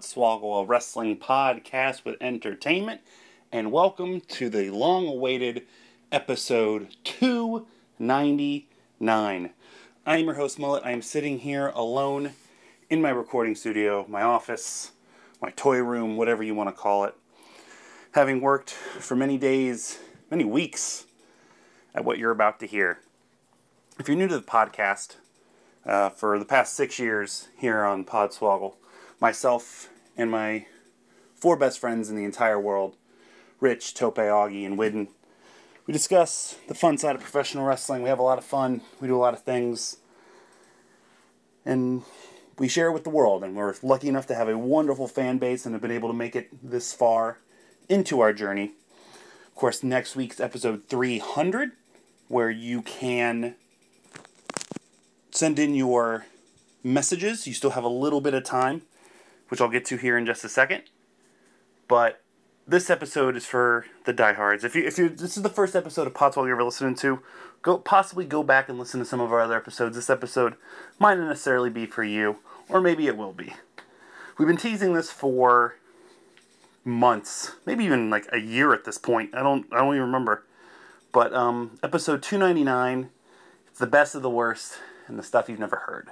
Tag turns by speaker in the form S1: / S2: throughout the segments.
S1: To a wrestling podcast with entertainment, and welcome to the long awaited episode 299. I am your host, Mullet. I am sitting here alone in my recording studio, my office, my toy room, whatever you want to call it. Having worked for many days, many weeks at what you're about to hear. If you're new to the podcast, uh, for the past six years here on Podswoggle, myself and my four best friends in the entire world, Rich, Tope, Augie, and Widden, we discuss the fun side of professional wrestling. We have a lot of fun. We do a lot of things. And we share it with the world. And we're lucky enough to have a wonderful fan base and have been able to make it this far into our journey. Of course, next week's episode 300, where you can send in your messages. You still have a little bit of time which I'll get to here in just a second. But this episode is for the diehards. If you if you this is the first episode of Podswoggle you're ever listening to, go possibly go back and listen to some of our other episodes. This episode might not necessarily be for you, or maybe it will be. We've been teasing this for months, maybe even like a year at this point. I don't I don't even remember. But um, episode 299, it's the best of the worst and the stuff you've never heard.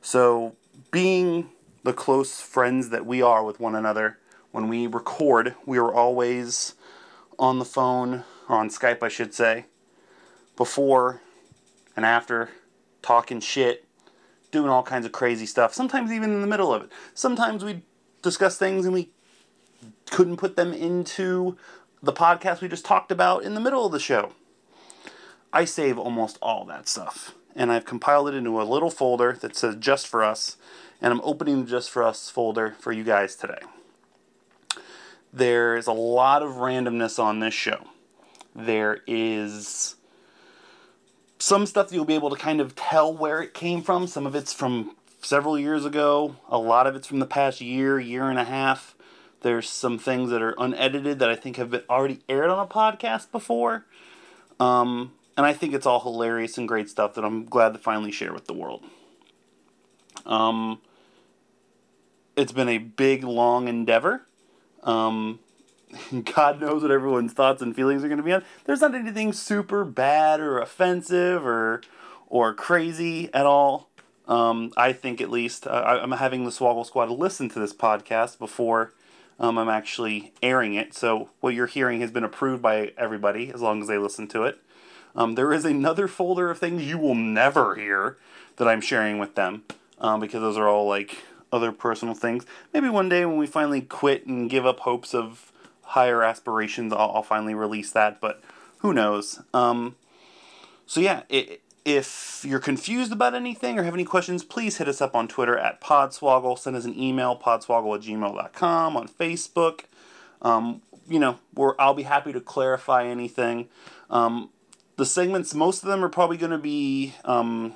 S1: So being the close friends that we are with one another. When we record, we are always on the phone, or on Skype, I should say, before and after, talking shit, doing all kinds of crazy stuff, sometimes even in the middle of it. Sometimes we discuss things and we couldn't put them into the podcast we just talked about in the middle of the show. I save almost all that stuff, and I've compiled it into a little folder that says just for us and I'm opening the Just For Us folder for you guys today. There's a lot of randomness on this show. There is some stuff you'll be able to kind of tell where it came from. Some of it's from several years ago, a lot of it's from the past year, year and a half. There's some things that are unedited that I think have been already aired on a podcast before. Um, and I think it's all hilarious and great stuff that I'm glad to finally share with the world. Um, it's been a big, long endeavor. Um, God knows what everyone's thoughts and feelings are going to be on. There's not anything super bad or offensive or or crazy at all. Um, I think at least uh, I'm having the Swoggle Squad listen to this podcast before um, I'm actually airing it. So what you're hearing has been approved by everybody as long as they listen to it. Um, there is another folder of things you will never hear that I'm sharing with them um, because those are all like other personal things. Maybe one day when we finally quit and give up hopes of higher aspirations, I'll, I'll finally release that. But who knows? Um, so yeah, it, if you're confused about anything or have any questions, please hit us up on Twitter at Podswoggle. Send us an email, podswoggle at gmail.com, on Facebook. Um, you know, we I'll be happy to clarify anything. Um, the segments, most of them are probably going to be um,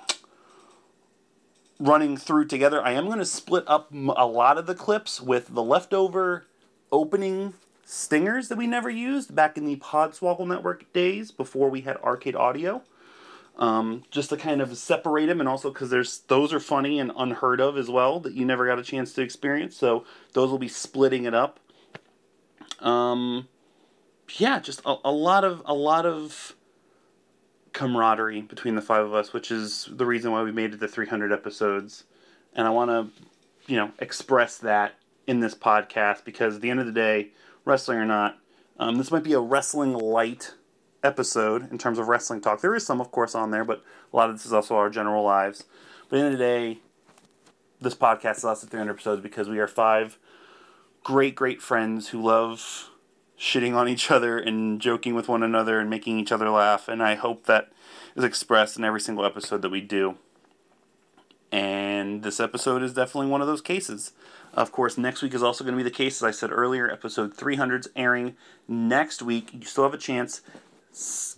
S1: running through together. I am going to split up a lot of the clips with the leftover opening stingers that we never used back in the Podswoggle Network days before we had arcade audio. Um, just to kind of separate them, and also because there's those are funny and unheard of as well that you never got a chance to experience. So those will be splitting it up. Um, yeah, just a, a lot of a lot of camaraderie between the five of us, which is the reason why we made it to 300 episodes. And I want to, you know, express that in this podcast because at the end of the day, wrestling or not, um, this might be a wrestling light episode in terms of wrestling talk. There is some, of course, on there, but a lot of this is also our general lives. But at the end of the day, this podcast lasts 300 episodes because we are five great, great friends who love shitting on each other and joking with one another and making each other laugh. And I hope that is expressed in every single episode that we do. And this episode is definitely one of those cases. Of course, next week is also going to be the case, as I said earlier. Episode 300's airing next week. You still have a chance.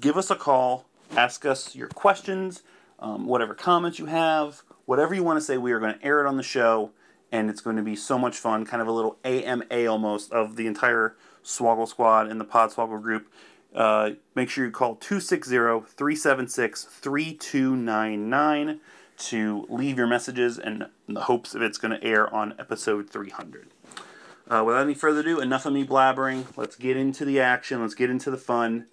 S1: Give us a call. Ask us your questions, um, whatever comments you have, whatever you want to say. We are going to air it on the show, and it's going to be so much fun. Kind of a little AMA almost of the entire Swoggle Squad and the Pod Swoggle group. Uh, make sure you call 260 376 3299 to leave your messages and in the hopes of it's going to air on episode 300. Uh, without any further ado, enough of me blabbering. Let's get into the action. Let's get into the fun.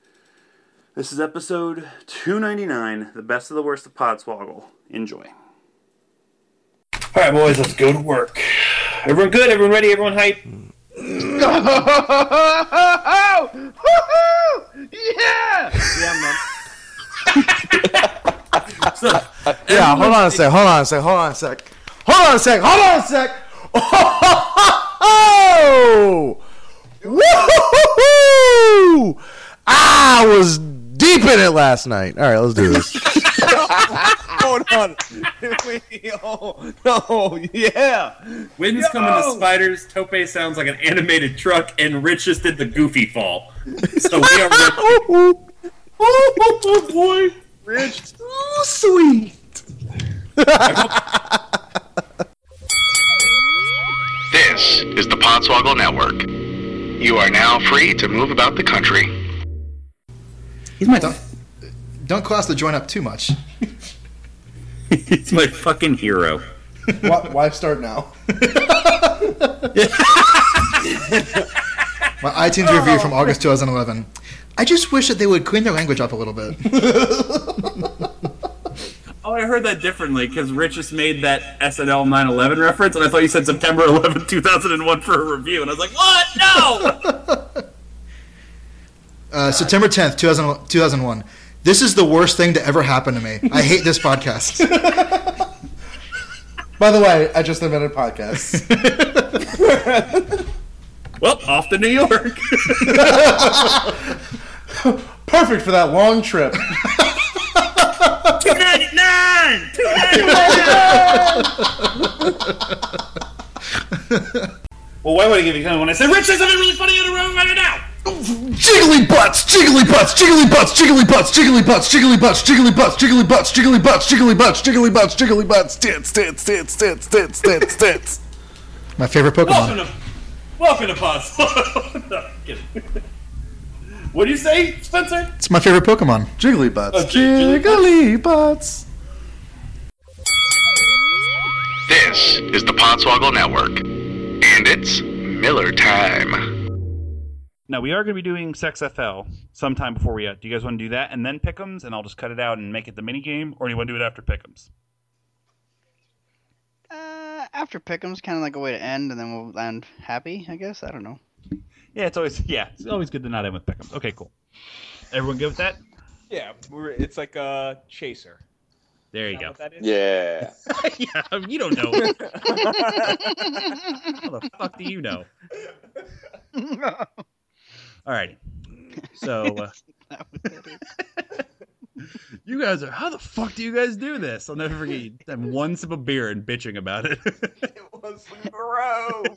S1: This is episode 299, the best of the worst of Podswoggle. Enjoy.
S2: All right, boys, let's go to work. Everyone good? Everyone ready? Everyone hype?
S3: Yeah!
S2: Yeah,
S4: Yeah, hold on a sec. Hold on a sec. Hold on a sec. Hold on a sec. Hold on a sec. Oh! Woo! I was deep in it last night. All right, let's do this.
S3: Hold on. Wait, oh, no, yeah.
S2: Wind's coming to spiders. Tope sounds like an animated truck, and Rich just did the goofy fall. So we are ready.
S4: Oh, oh, oh, oh boy,
S3: Rich.
S4: oh, sweet.
S5: This is the Podswoggle Network. You are now free to move about the country.
S2: He's my,
S6: Don't, don't class the joint up too much.
S2: He's my fucking hero.
S4: why, why start now?
S6: My iTunes review from August 2011. I just wish that they would clean their language up a little bit.
S2: Oh, I heard that differently because Rich just made that SNL 9/11 reference, and I thought you said September 11, 2001 for a review, and I was like, "What? No!"
S6: Uh, September 10th, 2000, 2001. This is the worst thing to ever happen to me. I hate this podcast.
S4: By the way, I just invented podcasts.
S2: well, off to New York.
S4: Perfect for that long trip.
S2: 299. 299. well, why would I give you kind when I said Rich says something really funny in the room right now?
S4: Jiggly butts, jiggly butts, jiggly butts, jiggly butts, jiggly butts, jiggly butts, jiggly butts, jiggly butts, jiggly butts, jiggly butts, jiggly butts, jiggly butts, tits, tits, tits, tits, tits, tits, tits.
S6: My favorite
S2: Welcome
S6: Pokemon.
S2: to, welcome to Pods. no, kidding. What do you say, Spencer?
S6: It's my favorite Pokemon.
S4: Jiggly butts,
S2: Oh, jiggly butts.
S4: jiggly butts.
S5: This is the Podswoggle Network. And it's Miller time.
S1: Now we are going to be doing Sex FL sometime before we. Uh, do you guys want to do that and then Pickums, and I'll just cut it out and make it the mini game, or do you want to do it after Pickums?
S3: Uh, after Pickums, kind of like a way to end, and then we'll end happy, I guess. I don't know.
S1: Yeah, it's always yeah, it's always good to not end with Pickums. Okay, cool. Everyone good with that?
S7: Yeah, we're, it's like a chaser.
S1: There you go.
S7: what that is?
S3: Yeah.
S1: yeah, you don't know. How the fuck do you know? Alrighty. So uh, you guys are. How the fuck do you guys do this? I'll never forget. You having one sip of beer and bitching about it.
S7: It was gross.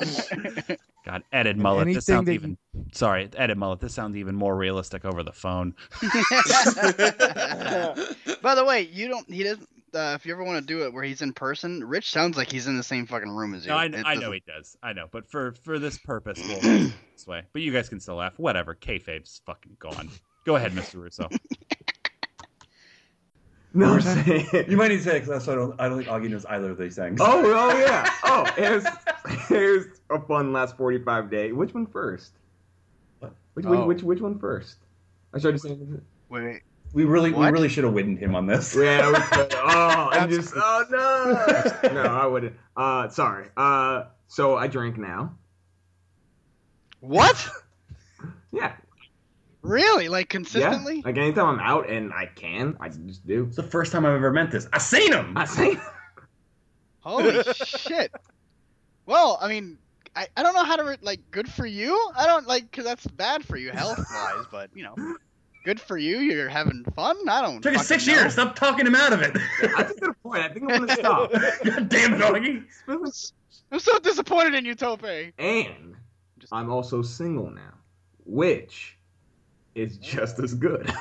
S1: God, edit mullet.
S4: anything
S1: This sounds
S4: that
S1: even. Sorry, edit mullet. This sounds even more realistic over the phone.
S3: By the way, you don't. He doesn't. Uh, if you ever want to do it where he's in person, Rich sounds like he's in the same fucking room as you.
S1: No, I, I know he does. I know, but for for this purpose, we'll this way. But you guys can still laugh. Whatever. Kayfabe's fucking gone. Go ahead, Mr. Russo.
S8: No,
S9: You might need to say it because I don't. I don't think Augie knows either of these things.
S8: Oh, oh yeah. Oh, here's here's a fun last forty-five day. Which one first?
S9: What?
S8: Which
S9: Oh.
S8: which, which which one first? I started saying.
S3: Wait.
S9: We really, we really should have widened him on this.
S8: Yeah. We could. Oh, and just oh no. No, I wouldn't. Uh, sorry. Uh, so I drink now.
S3: What?
S8: Yeah.
S3: Really? Like consistently? Yeah.
S8: Like anytime I'm out and I can, I just do.
S9: It's the first time I've ever meant this. I seen him.
S8: I say.
S3: Holy shit. Well, I mean, I, I don't know how to re- like. Good for you. I don't like because that's bad for you health wise, but you know, good for you. You're having fun. I don't.
S1: Took us six
S3: know.
S1: years. Stop talking him out of it.
S8: That's a good point. I think I'm gonna stop.
S1: God damn it, Augie.
S3: I'm so disappointed in you, Tope.
S8: And I'm also single now, which is just as good.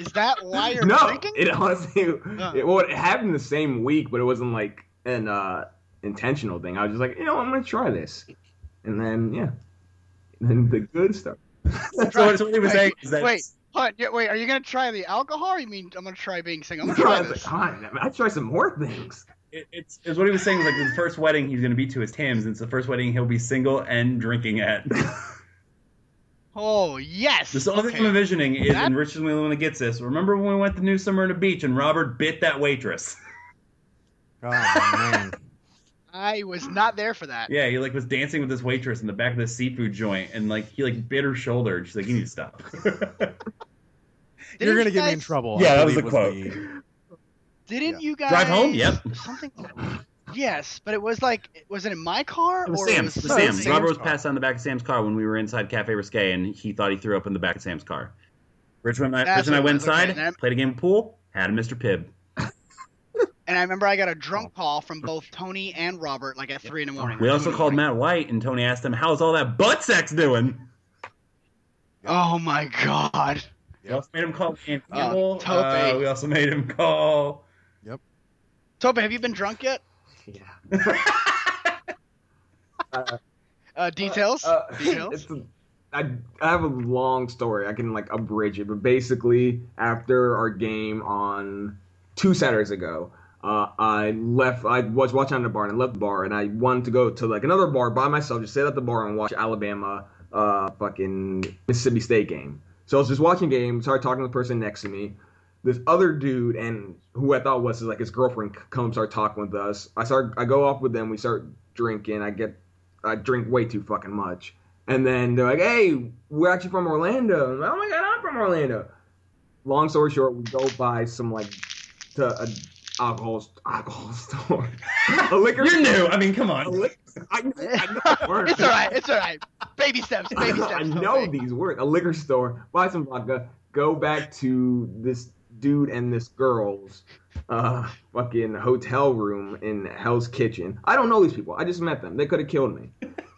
S3: Is that why you're
S8: no,
S3: drinking?
S8: it honestly,
S3: Oh.
S8: it, well, it happened the same week, but it wasn't like an uh, intentional thing. I was just like, you know, I'm gonna try this, and then yeah, then the good stuff.
S1: So what, so what he was
S3: Wait,
S1: saying is that
S3: Wait, hold, yeah, wait. Are you gonna try the alcohol? Or you mean I'm gonna try being single? I'm gonna try
S8: was like,
S3: this.
S8: "God, I try some more things.
S1: it, it's, it's what he was saying like the first wedding he's going to be to is Tim's, and it's the first wedding he'll be single and drinking at.
S3: Oh yes.
S1: This the only thing I'm envisioning is,
S3: That-
S1: and Rich is the only one that gets this. Remember when we went to New Summer on the beach and Robert bit that waitress?
S10: Oh man.
S3: I was not there for that.
S1: Yeah, he like was dancing with this waitress in the back of the seafood joint, and like he like bit her shoulder, and she's like, "You need to stop."
S10: You're gonna
S3: you
S10: get me in trouble.
S1: Yeah, that was
S10: believe
S1: the quote.
S10: the-
S3: Didn't you guys
S1: Drive home? Yep.
S3: Something. Yes, but it was like, was it in my car
S1: It was
S3: or
S1: Sam's.
S3: it
S1: It
S3: was
S1: was Sam's.
S3: Sam's
S1: Robert was
S3: car?
S1: passed on the back of Sam's car when we were inside Cafe Risque, and he thought he threw up in the back of Sam's car. Rich, and I, Rich and I went
S3: was, okay,
S1: inside,
S3: and
S1: played a game of pool, had a Mr. Pibb.
S3: And I remember I got a drunk call from both Tony and Robert, like at three in the morning.
S1: We also
S3: two in the
S1: called
S3: morning.
S1: Matt White, and Tony asked him, "How's all that butt sex doing?"
S3: Oh my god.
S1: We also made him call Ann
S3: Oh,
S1: Campbell.
S3: Tope.
S1: Uh, we also made him call. Yep.
S3: Tope, have you been drunk yet?
S8: Yeah.
S3: Uh, details.
S8: Uh,
S3: details.
S8: I, a, I, I have a long story. I can like abridge it, but basically, after our game on two Saturdays ago, uh, I left. I was watching on the bar and I left the bar, and I wanted to go to like another bar by myself, just sit at the bar and watch Alabama, uh, fucking Mississippi State game. So I was just watching game, started talking to the person next to me. This other dude and who I thought was like his girlfriend comes start talking with us. I start. I go off with them. We start drinking. I get I drink way too fucking much. And then they're like, hey, we're actually from Orlando. Like, oh my god, I'm from Orlando. Long story short, we go buy some like to a alcohol alcohol store. a liquor
S1: You're
S8: store.
S1: new. I mean, come on.
S8: liquor, I, I know words.
S3: it's all right. It's all right. Baby steps. Baby steps.
S8: I
S3: Tope.
S8: know these words. A liquor store, buy some vodka, go back to this dude and this girl's uh fucking hotel room in Hell's Kitchen. I don't know these people. I just met them. They could have killed me.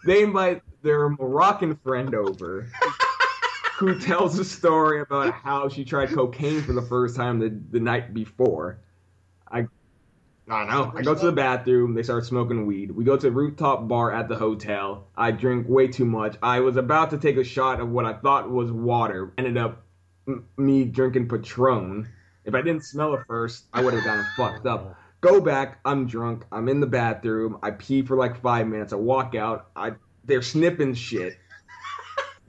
S8: They invite their Moroccan friend over. Who tells a story about how she tried cocaine for the first time the, the night before. I I don't know. I go to the bathroom. They start smoking weed. We go to a rooftop bar at the hotel. I drink way too much. I was about to take a shot of what I thought was water. Ended up m- me drinking Patron. If I didn't smell it first, I would have gotten fucked up. Go back. I'm drunk. I'm in the bathroom. I pee for like five minutes. I walk out. I they're sniffing shit.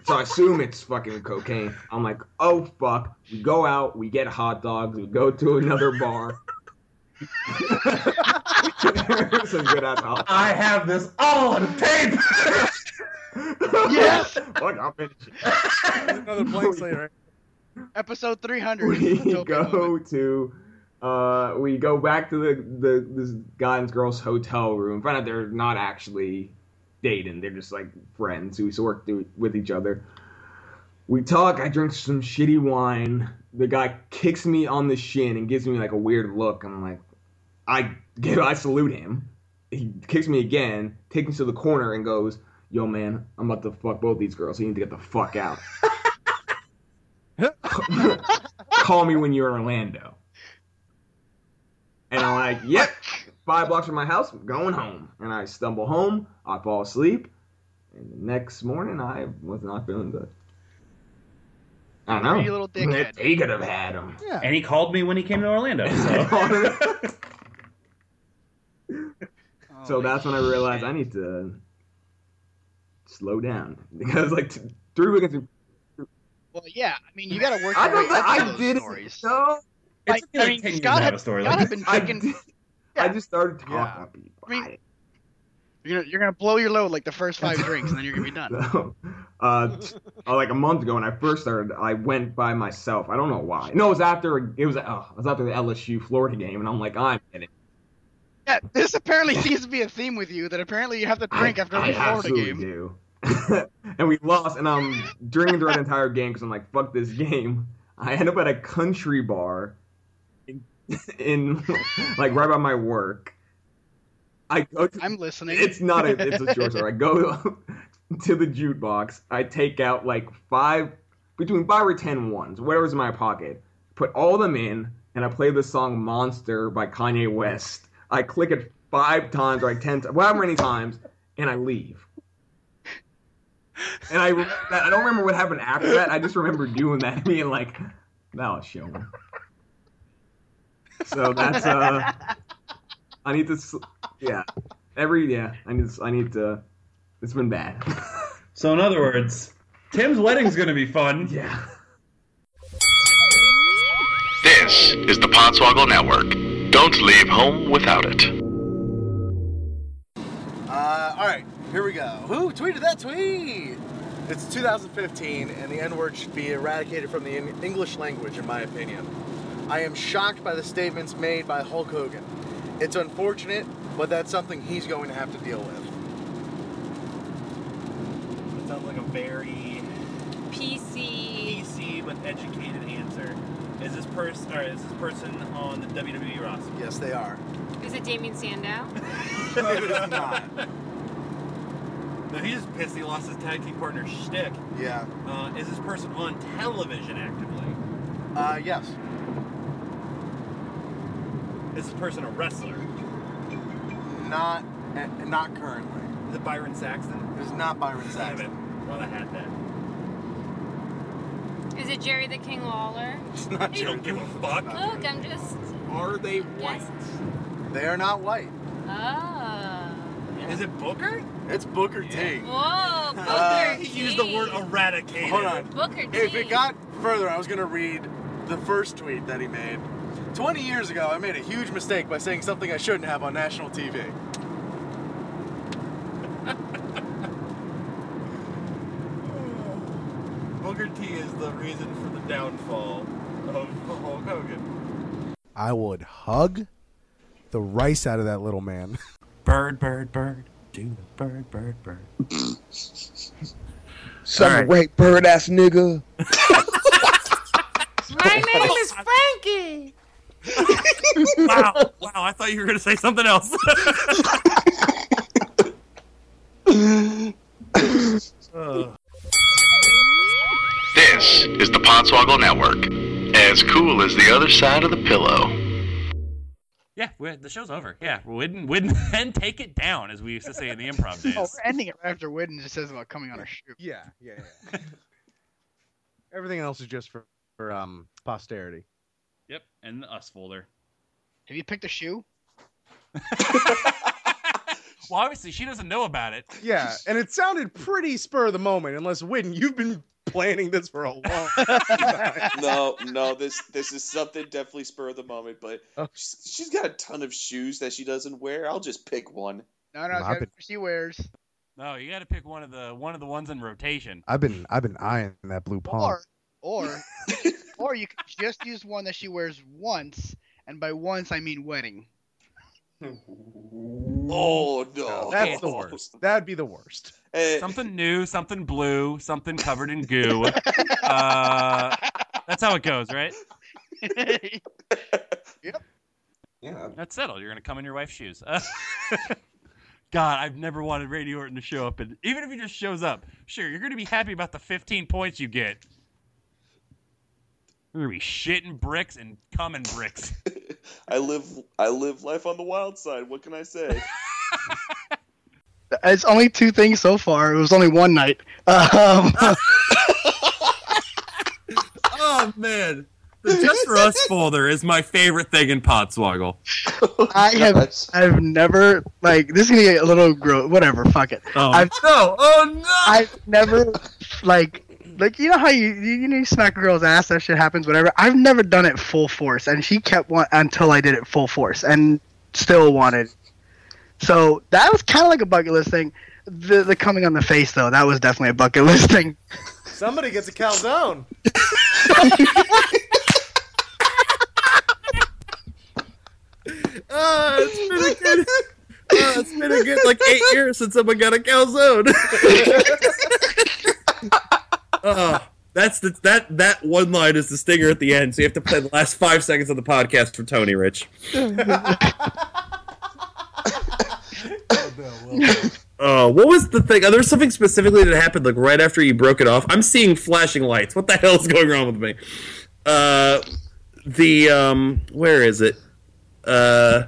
S8: So I assume it's fucking cocaine. I'm like, oh fuck. We go out. We get hot dogs. We go to another bar. Some good ass hot
S1: I have this all on tape.
S3: Yes.
S8: Fuck, I'll finish it.
S10: Another blank slate, right?
S3: Episode 300.
S8: we go
S3: moment.
S8: to uh we go back to the the this guy and girl's hotel room find out they're not actually dating they're just like friends who used to work through, with each other we talk i drink some shitty wine the guy kicks me on the shin and gives me like a weird look i'm like i give i salute him he kicks me again takes me to the corner and goes yo man i'm about to fuck both these girls so you need to get the fuck out call me when you're in Orlando. And I'm like, yep, five blocks from my house, I'm going home. And I stumble home, I fall asleep, and the next morning I was not feeling good. I don't know.
S3: You little dickhead.
S8: He could have had him.
S10: Yeah.
S1: And he called me when he came to Orlando. So.
S8: So that's when I realized
S3: shit.
S8: I need to slow down because like t- three weekends.
S3: Well, yeah. I mean, you got to work
S8: I
S3: your way
S8: don't. I did
S3: stories.
S8: it. No,
S1: It
S3: Like,
S1: took
S3: I mean,
S1: 10
S3: Scott had,
S1: a story
S3: Scott
S1: like
S3: had
S1: this.
S3: been
S8: I,
S3: drinking.
S8: did- I just started talking
S10: Yeah.
S8: to people.
S3: I mean- You're gonna, you're gonna blow your load like the first five drinks, and then you're gonna be done.
S8: So, uh, uh, like a month ago when I first started, I went by myself. I don't know why. No, it was after it was oh, it was after the LSU Florida game, and I'm like, I'm in it.
S3: Yeah, this apparently seems to be a theme with you that apparently you have to drink
S8: I,
S3: after every Florida game.
S8: do. and we lost. And um, I'm drinking throughout the entire game because I'm like, fuck this game. I end up at a country bar in, in like right by my work. I go to,
S3: I'm listening.
S8: it's not a it's a short story. I go to the jukebox. I take out like five between five or ten ones, whatever's in my pocket. Put all of them in, and I play the song "Monster" by Kanye West. I click it five times or like ten, times, however many times, and I leave. And I that- I don't remember what happened after that. I just remember doing that, and being like, "That was showing." So that's uh, I need to, yeah, every yeah, I need I need to. It's been bad.
S11: So in other words, Tim's wedding's gonna be fun.
S8: yeah.
S5: This is the Podswoggle Network. Don't leave home without it.
S10: Uh, all right, here we go. Who tweeted that tweet? It's 2015, and the N word should be eradicated from the English language, in my opinion. I am shocked by the statements made by Hulk Hogan. It's unfortunate, but that's something he's going to have to deal with.
S7: It sounds like a very
S12: PC.
S7: PC but educated answer. Is this person or is this person on the WWE roster?
S10: Yes, they are.
S12: Is it Damien Sandow?
S10: it is not.
S7: No, he's just pissed he lost his tag team partner shtick.
S10: Yeah.
S7: Uh, is this person on television actively?
S10: Uh, yes.
S7: Is this person a wrestler?
S10: Not, eh, not currently.
S7: Is it Byron Saxton?
S10: It is not Byron
S7: Damn it.
S10: Saxton.
S7: Well, I had that.
S12: Is it Jerry the King Lawler?
S10: It's not
S7: You don't give a fuck.
S12: Look, I'm just.
S7: Are they white?
S12: Yes.
S10: They are not white.
S12: Oh.
S7: Is it Booker?
S10: It's Booker T.
S12: Whoa, Booker
S10: Uh,
S12: T.
S7: He used the word eradicated.
S10: Hold on.
S12: Booker T.
S10: If it got further, I was going to read the first tweet that he made. 20 years ago, I made a huge mistake by saying something I shouldn't have on national TV.
S7: Booker T is the reason for the downfall of Hulk Hogan.
S13: I would hug the rice out of that little man.
S1: Bird, bird, bird. Do the bird, bird, bird.
S14: Some
S1: All right.
S14: rape bird ass nigga.
S12: My name is Frankie.
S1: wow, wow! I thought you were gonna say something else. Ugh.
S5: This is the Podswoggle Network. As cool as the other side of the pillow.
S1: yeah, we're, the show's over. Yeah, Widden, Widden, and take it down, as we used to say in the improv days.
S3: Oh, we're ending it right after Widden just says about coming on a shoe.
S13: Yeah, yeah, yeah. Everything else is just for, for um posterity.
S1: Yep, and the us folder.
S3: Have you picked a shoe?
S1: Well, obviously she doesn't know about it.
S13: Yeah, and it sounded pretty spur of the moment. Unless Widden, you've been planning this for a long time.
S15: no, no, this this is something definitely spur of the moment, but
S13: Oh.
S15: she's, she's got a ton of shoes that she doesn't wear. I'll just pick one.
S3: No, no,
S13: I've been-
S3: she wears.
S1: No, you got to pick one of the one of the ones in rotation.
S13: I've been I've been eyeing that blue palm.
S3: Or, or, or you could just use one that she wears once, and by once I mean wedding.
S15: Oh no,
S13: That's the worst. That'd be the worst.
S15: Eh,
S1: Something new, something blue, something covered in goo. Uh, that's how it goes, right? Yep.
S15: Yeah,
S1: That's settled. You're gonna come in your wife's shoes. Uh, God, I've never wanted Randy Orton to show up, and even if he just shows up, sure, you're gonna be happy about the 15 points you get. You're gonna be shitting bricks and coming bricks.
S15: I live I live life on the wild side. What can I say?
S3: It's only two things so far. It was only one night. Um,
S1: oh man, the Just for Us folder is my favorite thing in Podswoggle.
S3: I have, I've never like this is gonna get a little gross. Whatever, fuck it.
S1: Oh
S3: I've,
S1: no! Oh no!
S3: I've never like like you know how you you, you know you smack a girl's ass that shit happens whatever. I've never done it full force, and she kept one until I did it full force, and still wanted. So that was kind of like a bucket list thing. The the coming on the face though, that was definitely a bucket list thing.
S13: Somebody gets a calzone.
S1: It's been a good. Uh, it's been a good like eight years since someone got a calzone. Uh, that's the that that one line is the stinger at the end. So you have to play the last five seconds of the podcast for Tony Rich. Uh, what was the thing? Uh, there was something specifically that happened like right after you broke it off. I'm seeing flashing lights. What the hell is going on with me? Uh, the um, where is it? Uh,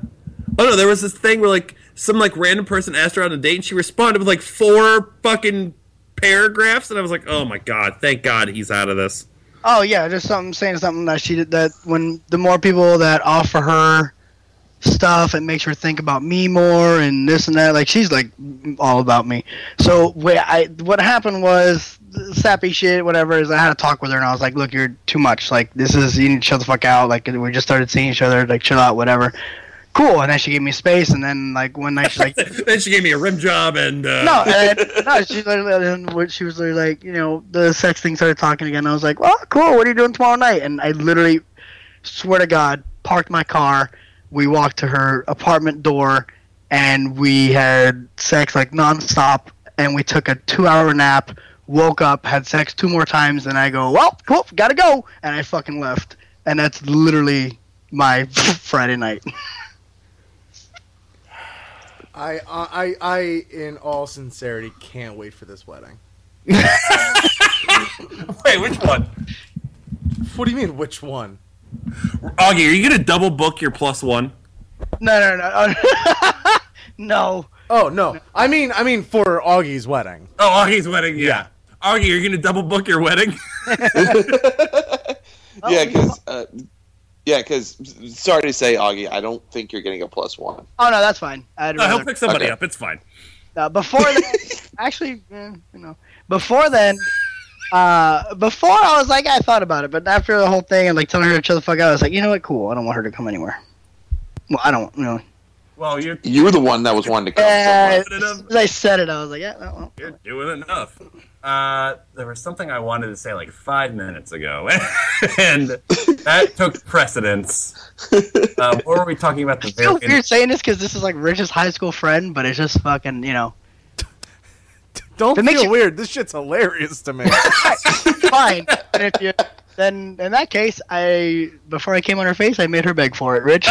S1: oh no, there was this thing where like some like random person asked her on a date and she responded with like four fucking paragraphs, and I was like, oh my god, thank God he's out of this.
S3: Oh yeah, just something saying something that she did that when the more people that offer her stuff, it makes her think about me more and this and that. Like she's like all about me. So wait, I what happened was sappy shit, whatever. Is I had to talk with her and I was like, look, you're too much. Like this is you need to shut the fuck out. Like we just started seeing each other. Like chill out, whatever. Cool. And then she gave me space, and then like one night she's like,
S1: then she gave me a rim job and uh,
S3: no, and no, she literally, she was literally like, you know, the sex thing started talking again. I was like, well, cool. What are you doing tomorrow night? And I literally, swear to God, parked my car. We walked to her apartment door, and we had sex like nonstop. And we took a two-hour nap. Woke up, had sex two more times, and I go, well, cool, gotta go, and I fucking left. And that's literally my Friday night.
S10: I, I, I, in all sincerity, can't wait for this wedding.
S1: Wait, which one?
S10: What do you mean, which one?
S1: Augie, are you gonna double book your plus one?
S3: No, no, no, no.
S10: Oh no, I mean, I mean for Augie's wedding.
S1: Oh, Augie's wedding, yeah. Augie, are you gonna double book your wedding?
S15: yeah, because uh, yeah, because sorry to say, Augie, I don't think you're getting a plus one.
S3: Oh no, that's fine. I'd
S1: No, he'll pick somebody
S15: Okay.
S1: up. It's fine.
S3: Uh, before then, actually, eh, you know, before then, uh, before I was like, I thought about it, but after the whole thing and like telling her to chill the fuck out, I was like, you know what, cool. I don't want her to come anywhere. Well, I don't, you know.
S1: Well, you're
S15: You were the one that was wanting to come.
S3: Uh,
S15: so
S3: as
S15: much.
S3: soon as I said it, I was like, yeah, no, well.
S1: you're doing enough. Uh, there was something I wanted to say like five minutes ago, and that took precedence. Um, what were we talking about? The
S3: It's so
S1: very
S3: weird saying this because this is like Rich's high school friend, but it's just fucking, you know,
S10: Don't
S3: It makes
S10: feel
S3: you-
S10: weird. This shit's hilarious to me.
S3: fine. and if you, then in that case, I before I came on her face, I made her beg for it, Rich.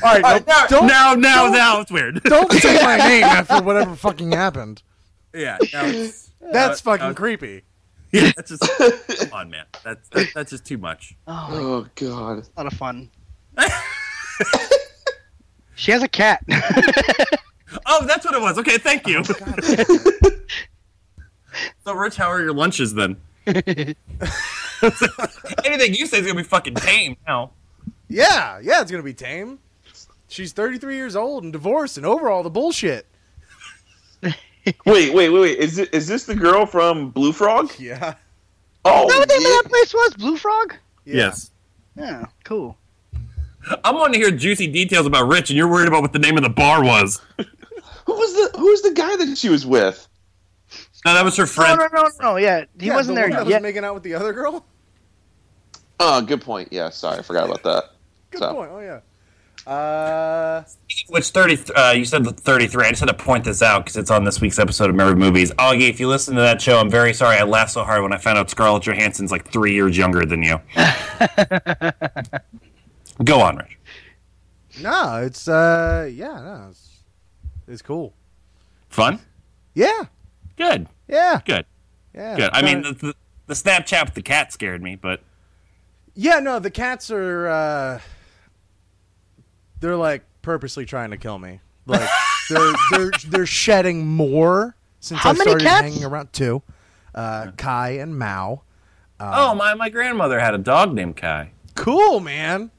S10: All right,
S1: now,
S10: no, don't,
S1: now, now, now it's weird.
S10: don't say my name after whatever fucking happened.
S1: Yeah, now it's,
S10: That's
S1: now-
S10: fucking
S1: now-
S10: creepy.
S1: Yeah, that's just come on, man. That's that, that's just too much.
S3: oh,
S15: Oh god.
S3: a lot of fun. she has a cat.
S1: Oh, that's what it was. Okay, thank you. Oh, so, Rich, how are your lunches then? Anything you say is gonna be fucking tame now.
S10: Yeah, yeah, it's gonna be tame. She's 33 years old and divorced and over all the bullshit.
S15: Wait, wait, wait, wait. Is it is this the girl from Blue Frog?
S10: Yeah.
S15: Oh,
S3: Is that what the name
S15: yeah.
S3: of that place was? Blue Frog?
S10: yeah.
S1: Yes.
S3: Yeah, cool.
S1: I'm wanting to hear juicy details about Rich, and you're worried about what the name of the bar was.
S15: Who was the Who was the guy that she was with?
S1: No, that was her friend.
S3: No, no, no, no. Yeah, he
S10: Yeah,
S3: wasn't
S10: the
S3: there
S10: one that
S3: yet.
S10: Was making out with the other girl.
S15: Oh, good point. Yeah, sorry, I forgot about that.
S10: Good
S15: So.
S10: point. Oh yeah. Uh,
S1: Which 30? Uh, you said 33. I just had to point this out because it's on this week's episode of Remember Movies. Augie, if you listen to that show, I'm very sorry I laughed so hard when I found out Scarlett Johansson's like three years younger than you. Go on, Rich.
S10: no, it's uh, yeah, no, it's, it's cool.
S1: Fun.
S10: Yeah,
S1: Good.
S10: yeah,
S1: Good.
S10: yeah.
S1: Good. I mean, the, the, the Snapchat with the cat scared me, but
S10: yeah, no, the cats are. uh They're like purposely trying to kill me. Like they're they're they're shedding more since
S3: How
S10: I
S3: many
S10: started
S3: cats?
S10: hanging around. Two, uh, Kai and Mao.
S1: oh, my my grandmother had a dog named Kai.
S10: Cool, man.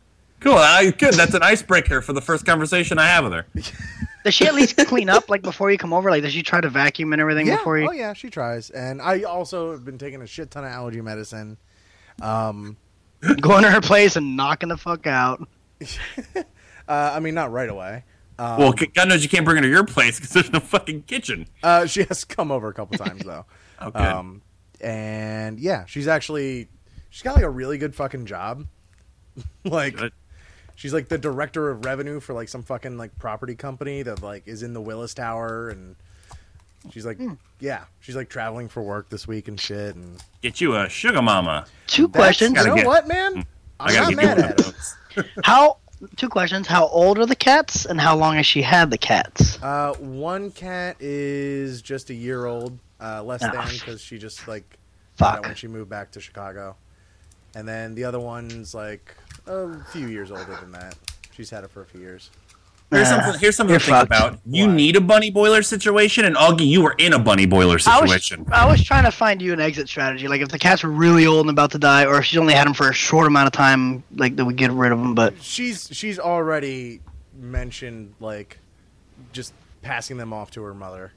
S1: Cool. I, good. That's an icebreaker for the first conversation I have with her.
S3: Does she at least clean up like before you come over? Like, does she try to vacuum and everything
S10: Yeah.
S3: before you?
S10: Oh yeah, she tries, and I also have been taking a shit ton of allergy medicine. Um,
S3: Going to her place and knocking the fuck out.
S10: uh, I mean, not right away. Um,
S1: Well, God knows you can't bring her to your place because there's no fucking kitchen.
S10: Uh, she has come over a couple times though.
S1: Oh, good.
S10: Um, and yeah, she's actually she's got like a really good fucking job. like
S1: Good.
S10: she's like the director of revenue for like some fucking like property company that like is in the Willis Tower and She's like, yeah, she's like traveling for work this week and shit. And
S1: Get you a sugar mama.
S3: Two
S10: That's-
S3: questions.
S10: You know
S1: get-
S10: what, man?
S1: I
S10: I'm
S1: gotta
S10: not
S1: get you
S10: mad
S1: one
S10: at it.
S3: How? Two questions. How old are the cats, and how long has she had the cats?
S10: Uh, one cat is just a year old, uh, less
S3: Ah.
S10: than because she just like
S3: Fuck.
S10: when she moved back to Chicago, and then the other one's like a few years older than that. She's had it for a few years.
S1: Here's
S3: Uh,
S1: something. Here's something to think
S3: fucked.
S1: about. You need a bunny boiler situation, and Augie, you were in a bunny boiler
S3: I was,
S1: situation.
S3: I was trying to find you an exit strategy, like if the cats were really old and about to die, or if she's only had them for a short amount of time, like that we get rid of them. But
S10: She's she's already mentioned like just passing them off to her mother.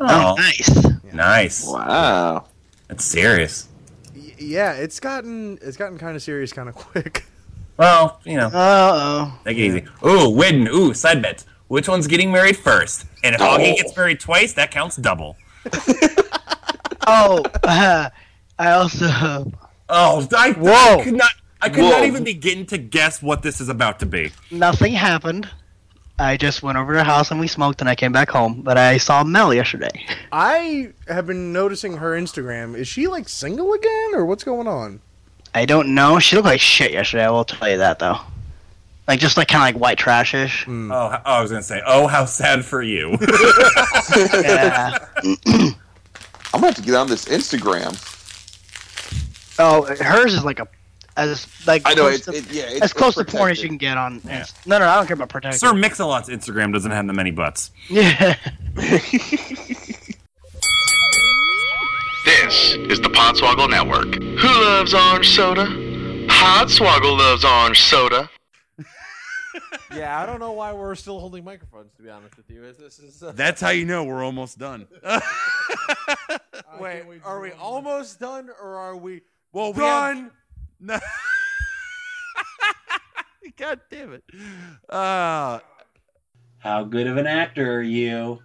S1: Oh,
S3: nice.
S1: Nice.
S15: Wow.
S1: That's serious.
S10: Y- yeah, it's gotten it's gotten kind of serious kind of quick.
S1: Well, you know,
S3: Uh oh.
S1: take it easy. Ooh, win. Ooh, side bets. Which one's getting married first? And if Augie gets married twice, that counts double.
S3: oh. Uh, I also.
S1: Oh, I,
S3: Whoa.
S1: I could not. I could not
S3: Whoa.
S1: even begin to guess what this is about to be.
S3: Nothing happened. I just went over to her house and we smoked, and I came back home. But I saw Mel yesterday.
S10: I have been noticing her Instagram. Is she like single again, or what's going on?
S3: I don't know. She looked like shit yesterday. I will tell you that though. Like just like kind of like white trashish.
S1: Mm. Oh, oh, I was gonna say, oh, how sad for you.
S3: yeah.
S15: I'm gonna have to get on this Instagram.
S3: Oh, hers is like a as like
S15: I know
S3: close
S15: it's
S3: to-
S15: it, yeah. It's,
S3: as close
S15: it's
S3: to porn as you can get on.
S1: Yeah.
S3: No, no, I don't care about protection.
S1: Sir Mix-a-Lot's Instagram doesn't have that many butts.
S3: Yeah.
S5: This is the Podswoggle Network. Who loves orange soda? Podswoggle loves orange soda.
S16: Yeah, I don't know why we're still holding microphones. To be honest with you, this is. Uh,
S1: That's how you know we're almost done.
S16: Wait, are we almost done, or are we?
S1: Well, we
S16: done.
S1: No. God damn it. Uh, how good of an actor are you?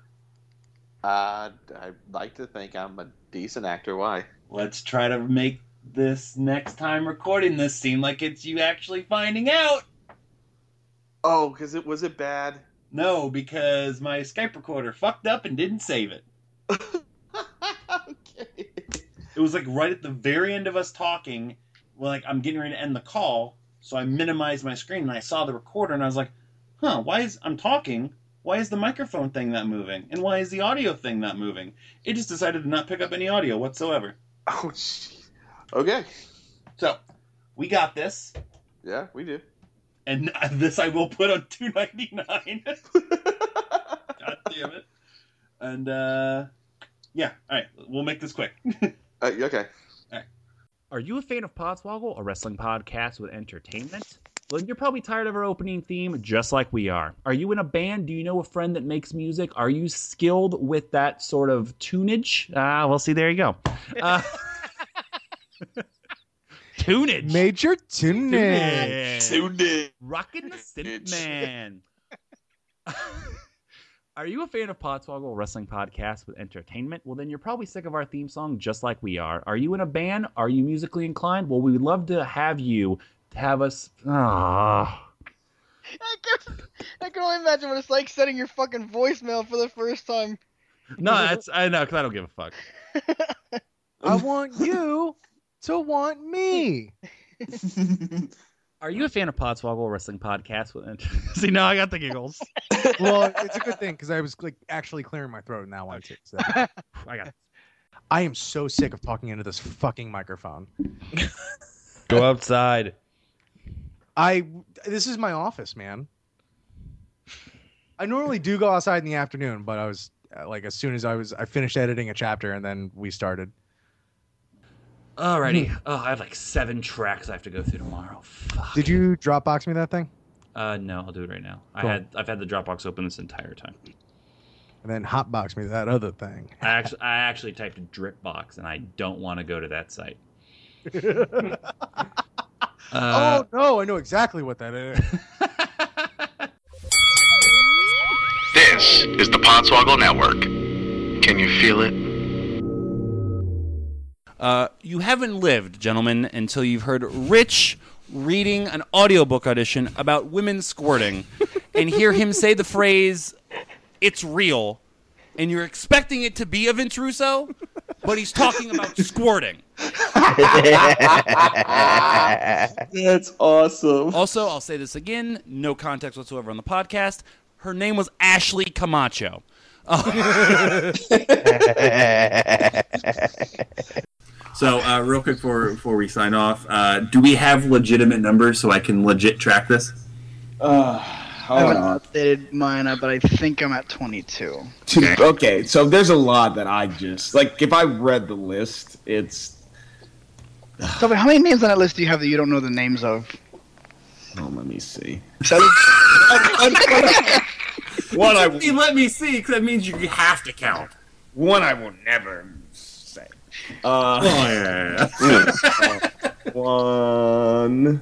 S15: Uh, I'd like to think I'm a decent actor. Why?
S1: Let's try to make this next time recording this seem like it's you actually finding out.
S15: Oh, because it was it bad.
S1: No, because my Skype recorder fucked up and didn't save it.
S15: okay.
S1: It was like right at the very end of us talking. Well, like I'm getting ready to end the call, so I minimized my screen and I saw the recorder and I was like, "Huh? Why is I'm talking? Why is the microphone thing not moving? And why is the audio thing not moving?" It just decided to not pick up any audio whatsoever.
S15: Oh, jeez. Okay.
S1: So we got this,
S15: Yeah, we do.
S1: and this I will put on two ninety nine. God damn it! And uh, yeah, all right, we'll make this quick.
S15: Uh, okay.
S17: Are you a fan of Podswoggle, a wrestling podcast with entertainment? Well, you're probably tired of our opening theme, just like we are. Are you in a band? Do you know a friend that makes music? Are you skilled with that sort of tunage? Ah, well, see, there you go. Uh, tunage.
S16: Major tunage.
S15: Tunage.
S17: Rockin' the Synth Man. Are you a fan of Podswoggle, a wrestling podcast with entertainment? Well, then you're probably sick of our theme song, just like we are. Are you in a band? Are you musically inclined? Well, we would love to have you to have us. Ah.
S3: I can, I can only imagine what it's like setting your fucking voicemail for the first time.
S17: No, that's I know because I don't give a fuck.
S16: I want you to want me.
S17: Are you a fan of Podswoggle, wrestling podcast See, now I got the giggles.
S16: well, it's a good thing because I was like actually clearing my throat in that one too. So.
S17: I got.
S16: I am so sick of talking into this fucking microphone.
S18: Go outside.
S16: I this is my office, man. I normally do go outside in the afternoon, but I was uh, like as soon as I was I finished editing a chapter and then we started.
S17: Alrighty. Oh, I have like seven tracks I have to go through tomorrow. Fuck.
S16: Did you Dropbox me that thing?
S17: Uh, no, I'll do it right now. I had I've had the Dropbox open this entire time.
S16: And then Hotbox me that other thing.
S17: I actually I actually typed Dripbox, and I don't want to go to that site. Uh,
S16: oh no, I know exactly what that is.
S5: This is the Podswoggle Network. Can you feel it?
S19: Uh, you haven't lived, gentlemen, until you've heard Rich reading an audiobook audition about women squirting and hear him say the phrase, it's real,
S20: and you're expecting it to be a Vince Russo, but he's talking about squirting.
S15: That's awesome.
S20: Also, I'll say this again, no context whatsoever on the podcast. Her name was Ashley Camacho.
S1: So, uh, real quick before before we sign off, uh, do we have legitimate numbers so I can legit track this?
S8: Uh,
S3: I haven't
S8: on.
S3: updated mine, but I think I'm at 22.
S8: Okay. so there's a lot that I just like. If I read the list, it's
S3: So, how many names on that list do you have that you don't know the names of?
S8: oh, let me see.
S3: So,
S8: One I
S1: You let me see, because that means you have to count.
S8: one I will never say. Uh,
S1: Oh, yeah, yeah,
S8: uh, one.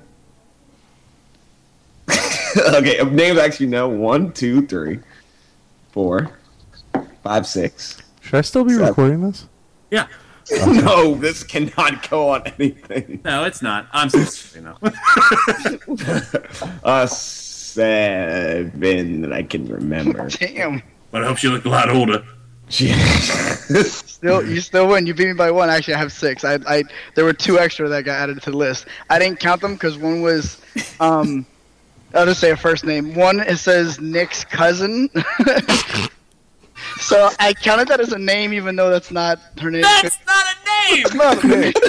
S8: okay, names actually know one, two, three, four, five, six.
S10: Should I still be
S8: Seven.
S10: recording this?
S1: Yeah.
S8: no, this cannot go on anything.
S1: No, it's not. I'm so you know.
S8: uh, seven that I can remember.
S3: damn.
S1: But I hope she looked a lot older.
S3: Still, you still win. You beat me by one. Actually, I have six. I, I, there were two extra that got added to the list. I didn't count them because one was, um, I'll just say a first name. One it says Nick's cousin. so I counted that as a name, even though that's not her name.
S20: That's not a name.
S3: It's not a name.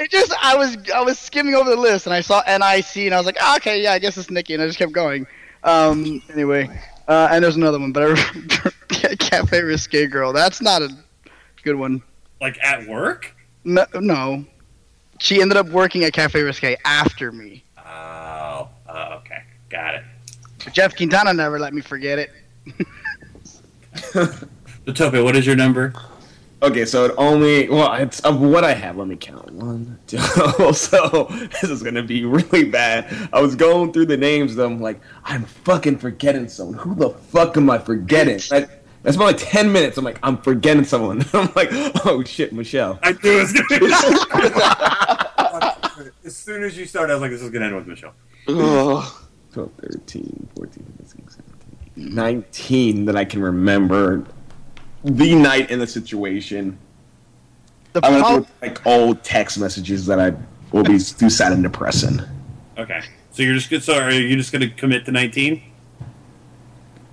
S3: It just I was I was skimming over the list and I saw NIC and I was like, ah, okay, yeah, I guess it's Nikki, and I just kept going. Um, anyway, uh, and there's another one, but I remember Cafe Risque Girl. That's not a good one.
S1: Like at work?
S3: No, no. She ended up working at Cafe Risque after me.
S1: Oh, oh, okay. Got it.
S3: Jeff Quintana never let me forget it.
S1: So, Tope, what is your number?
S8: Okay, so it only well, it's of what I have. Let me count. One, two. so this is gonna be really bad. I was going through the names. And I'm like, I'm fucking forgetting someone. Who the fuck am I forgetting? I, that's about like ten minutes. I'm like, I'm forgetting someone. I'm like, oh shit, Michelle.
S1: I knew it was gonna As soon as you started, I was like, this is going to end with Michelle.
S8: Ugh. 12, 13, 14, 15, 17, 19 that I can remember. The night in the situation.
S3: The
S8: I went
S3: prob-
S8: through like old text messages that I will be too sad and depressing.
S1: Okay. So you're just good. So are you just going to commit to 19?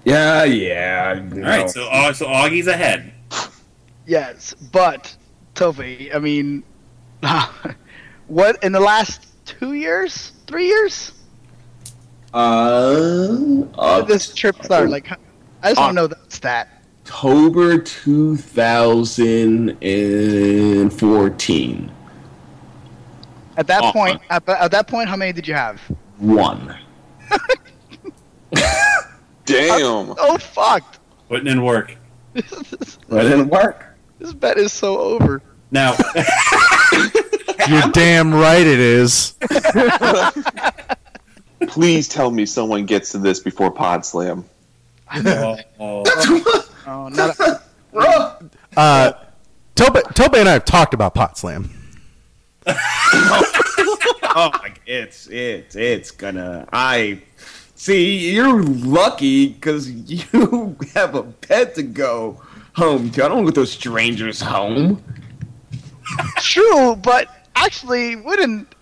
S8: Yeah, yeah.
S1: All right. So, uh, so Augie's ahead.
S3: Yes, but Toby, I mean, what in the last two years, three years?
S8: Uh,
S3: When did this trip start? Like, I just want to know that stat.
S8: October 2014.
S3: At that
S8: Uh,
S3: point, at, at that point, how many did you have?
S8: One.
S15: Damn.
S3: Oh fucked.
S1: Putting in work.
S8: That didn't work.
S3: This bet is so over.
S1: Now,
S10: You're damn right it is.
S15: Please tell me someone gets to this before Pod Slam.
S1: oh, oh.
S3: Oh, not
S10: Uh, Tope, Tope and I have talked about Pod Slam.
S8: oh, my, it's it's it's gonna. I see. You're lucky because you have a pet to go home to. I don't go with those strangers home.
S3: True, but actually, wouldn't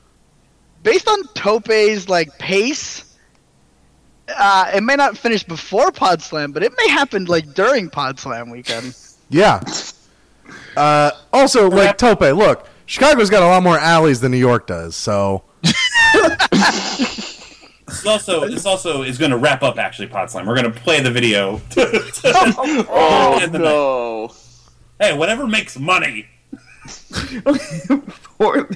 S3: based on Tope's like pace, uh, it may not finish before Pod Slam, but it may happen like during Pod Slam weekend.
S10: Yeah. Uh, also, like Tope, look, Chicago's got a lot more alleys than New York does, so
S1: This also this also is going to wrap up actually Pod Slam. We're going to play the video.
S15: Oh
S1: And then
S15: no.
S1: hey, whatever makes money.
S8: Or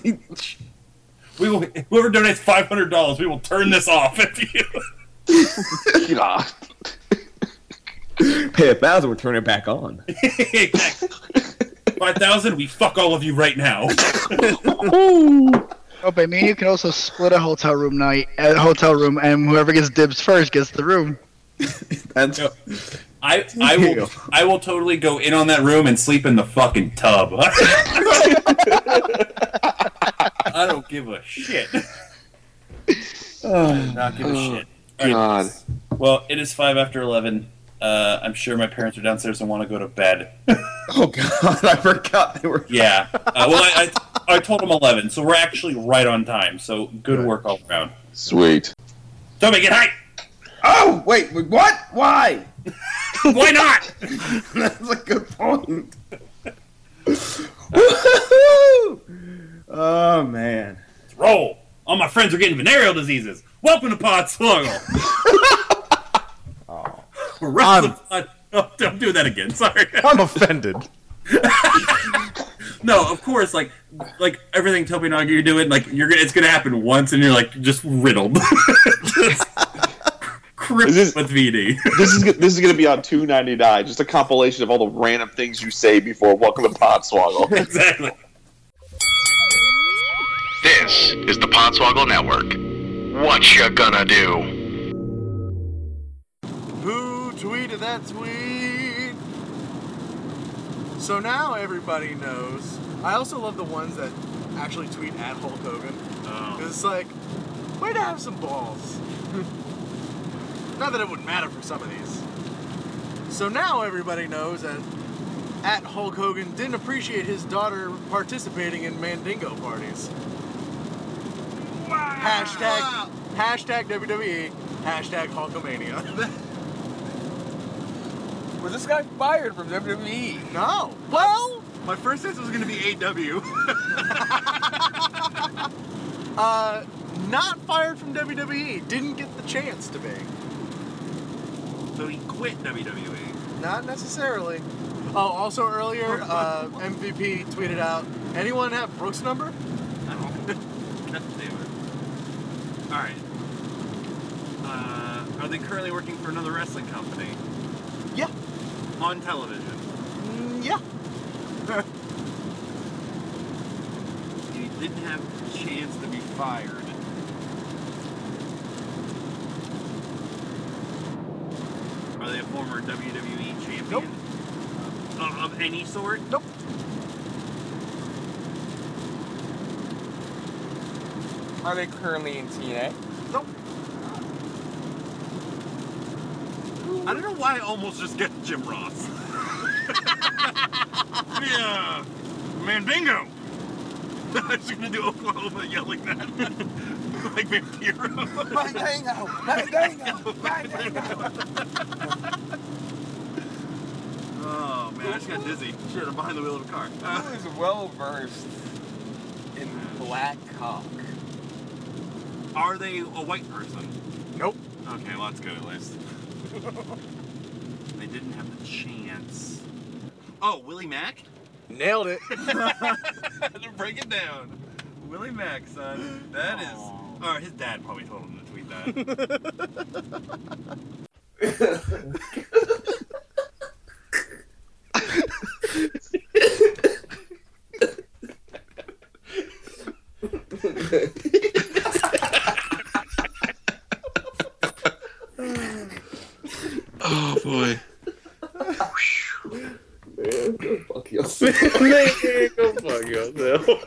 S1: We will whoever donates five hundred dollars, we will turn this off if you.
S15: God.
S8: pay a thousand, we're turning it back on.
S1: Five thousand, we fuck all of you right now.
S3: Tope, me and you can also split a hotel room night, a hotel room, and whoever gets dibs first gets the room.
S8: That's
S1: I I will I will totally go in on that room and sleep in the fucking tub. I don't give a shit. I do not give a shit. All right.
S15: God.
S1: Well, it is five after eleven. Uh, I'm sure my parents are downstairs and want to go to bed.
S8: oh God, I forgot they were.
S1: Yeah. Uh, well, I, I, I told them 11, so we're actually right on time. So good work all around.
S15: Sweet.
S1: Toby, get high.
S8: Oh wait, wait, what? Why?
S1: Why not?
S8: That's a good point. Woohoo! oh man.
S1: Let's roll. All my friends are getting venereal diseases. Welcome to Podswoggle.
S21: Oh.
S1: We're wrestling pod- Oh, don't do that again. Sorry.
S21: I'm offended.
S1: no, of course, like, like everything Toby and Augie are doing, like you're gonna, it's gonna happen once, and you're like just riddled, just crippled with VD.
S15: This is this is going to be on two ninety nine. Just a compilation of all the random things you say before Welcome to Podswoggle.
S1: exactly.
S5: This is the Podswoggle Network. What you gonna do?
S10: Who tweeted that tweet? So now everybody knows. I also love the ones that actually tweet at Hulk Hogan.
S1: Oh.
S10: 'Cause it's like, way to have some balls. Not that it would matter for some of these. So now everybody knows that at Hulk Hogan didn't appreciate his daughter participating in Mandingo parties. Hashtag, hashtag WWE, hashtag Hulkamania.
S7: Was this guy fired from WWE?
S10: No. Well, my first answer was going to be AW. uh, not fired from WWE. Didn't get the chance to be.
S1: So he quit WWE.
S10: Not necessarily. Oh, also earlier, uh, MVP tweeted out, anyone have Brooks' number?
S1: God damn it. All right. Uh, are they currently working for another wrestling company?
S10: Yeah.
S1: On television.
S10: Mm, yeah.
S1: He didn't have a chance to be fired. Are they a former WWE champion? Nope. Of, of any sort?
S10: Nope.
S7: Are they currently in TNA?
S10: Nope.
S1: I don't know why I almost just get Jim Ross. yeah, Mandingo. I was gonna do Oklahoma yelling that, like Vampiro.
S7: Mandingo! Mandingo! Mandingo!
S1: Oh man, I just got dizzy. Sure, I'm behind the wheel of a car. Uh,
S7: Who is well versed in black cock?
S1: Are they a white person?
S10: Nope.
S1: Okay, well that's good at least. they didn't have the chance. Oh, Willie Mack?
S10: Nailed it.
S1: Break it down. Willie Mack, son. That is. Oh, his dad probably told him to tweet that.
S15: oh boy.
S8: Man, go fuck yourself.
S22: Man, go fuck yourself.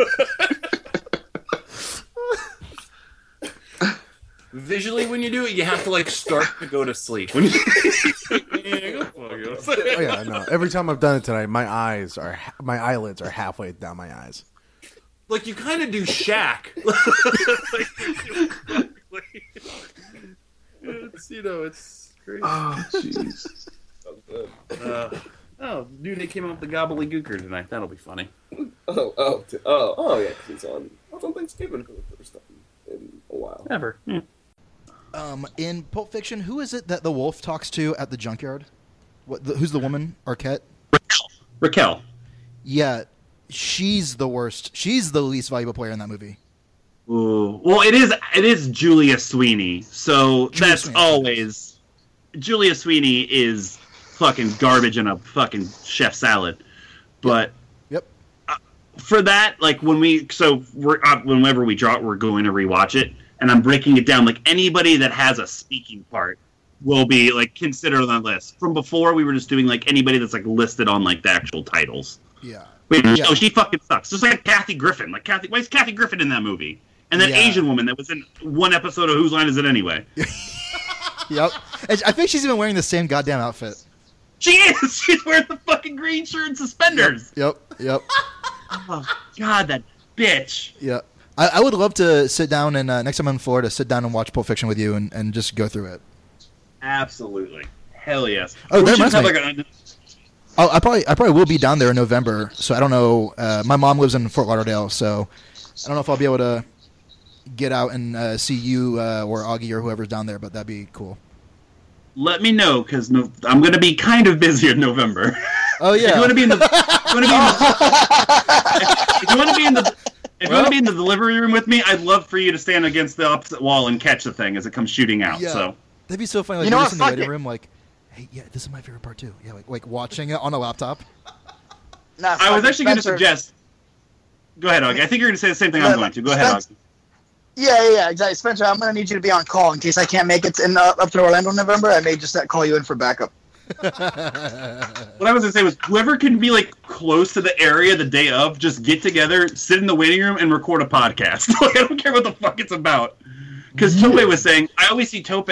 S23: Visually, when you do it, you have to like start to go to sleep. When you yeah, go.
S21: Oh yeah, I know. Every time I've done it tonight, my eyes are my eyelids are halfway down my eyes.
S23: Like you kind of do Shaq.
S22: it's you know it's crazy.
S8: Oh jeez.
S23: Uh, oh, dude, they came out with the gobbledygooker tonight. That'll be funny.
S8: Oh, oh, t- oh, oh, yeah, 'cause he's on, it's on Thanksgiving for the first time in a while.
S23: Ever.
S6: Um, in Pulp Fiction, who is it that the wolf talks to at the junkyard? What? The, who's the woman? Arquette.
S23: Raquel. Raquel.
S6: Yeah, she's the worst. She's the least valuable player in that movie.
S24: Ooh. Well, it is it is Julia Sweeney, so that's
S6: Sweeney.
S24: always Julia Sweeney is fucking garbage in a fucking chef salad. But
S6: Yep.
S24: uh, for that, like when we so we're uh, whenever we draw, it, we're going to rewatch it, and I'm breaking it down. Like anybody that has a speaking part will be like considered on that list. From before, we were just doing like anybody that's like listed on like the actual titles.
S6: Yeah.
S24: Wait,
S6: Yeah.
S24: no, she fucking sucks. Just like Kathy Griffin. Like Kathy, why is Kathy Griffin in that movie? And that
S6: Yeah.
S24: Asian woman that was in one episode of Whose Line Is It Anyway?
S6: Yep. I think she's even wearing the same goddamn outfit.
S1: She is. She's wearing the fucking green shirt and suspenders.
S6: Yep. Yep.
S1: Oh, God, that bitch.
S6: Yep. I, I would love to sit down and uh, next time I'm in Florida, sit down and watch Pulp Fiction with you and, and just go through it.
S1: Absolutely. Hell yes.
S6: Oh,
S1: We
S6: that reminds
S1: have,
S6: me.
S1: like, a-
S6: Oh, I probably I probably will be down there in November, so I don't know. Uh, my mom lives in Fort Lauderdale, so I don't know if I'll be able to get out and uh, see you uh, or Augie or whoever's down there, but that'd be cool.
S1: let me know because no, I'm going to be kind of busy in November.
S6: Oh yeah.
S1: you want to be in the, you want to be in the, if you want to be in the, if you want to be in the delivery room with me, I'd love for you to stand against the opposite wall and catch the thing as it comes shooting out.
S6: Yeah.
S1: So
S6: That'd be so funny. Like
S1: You know
S6: you're
S1: what?
S6: in the
S1: Fuck
S6: waiting room, like, hey, yeah, this is my favorite part too. Yeah, like like watching it on a laptop.
S25: Nah,
S1: I was
S25: fucking
S1: actually going to suggest. Go ahead, Augie. I think you're going to say the same thing I'm going to. Go ahead,
S25: Spence-
S1: Augie.
S25: Yeah, yeah, yeah, exactly. Spencer, I'm gonna need you to be on call in case I can't make it in uh, up to Orlando in November. I may just uh, call you in for backup.
S1: What I was gonna say was whoever can be like close to the area the day of, just get together, sit in the waiting room, and record a podcast. like, I don't care what the fuck it's about. Because Tope was saying, I always see Tope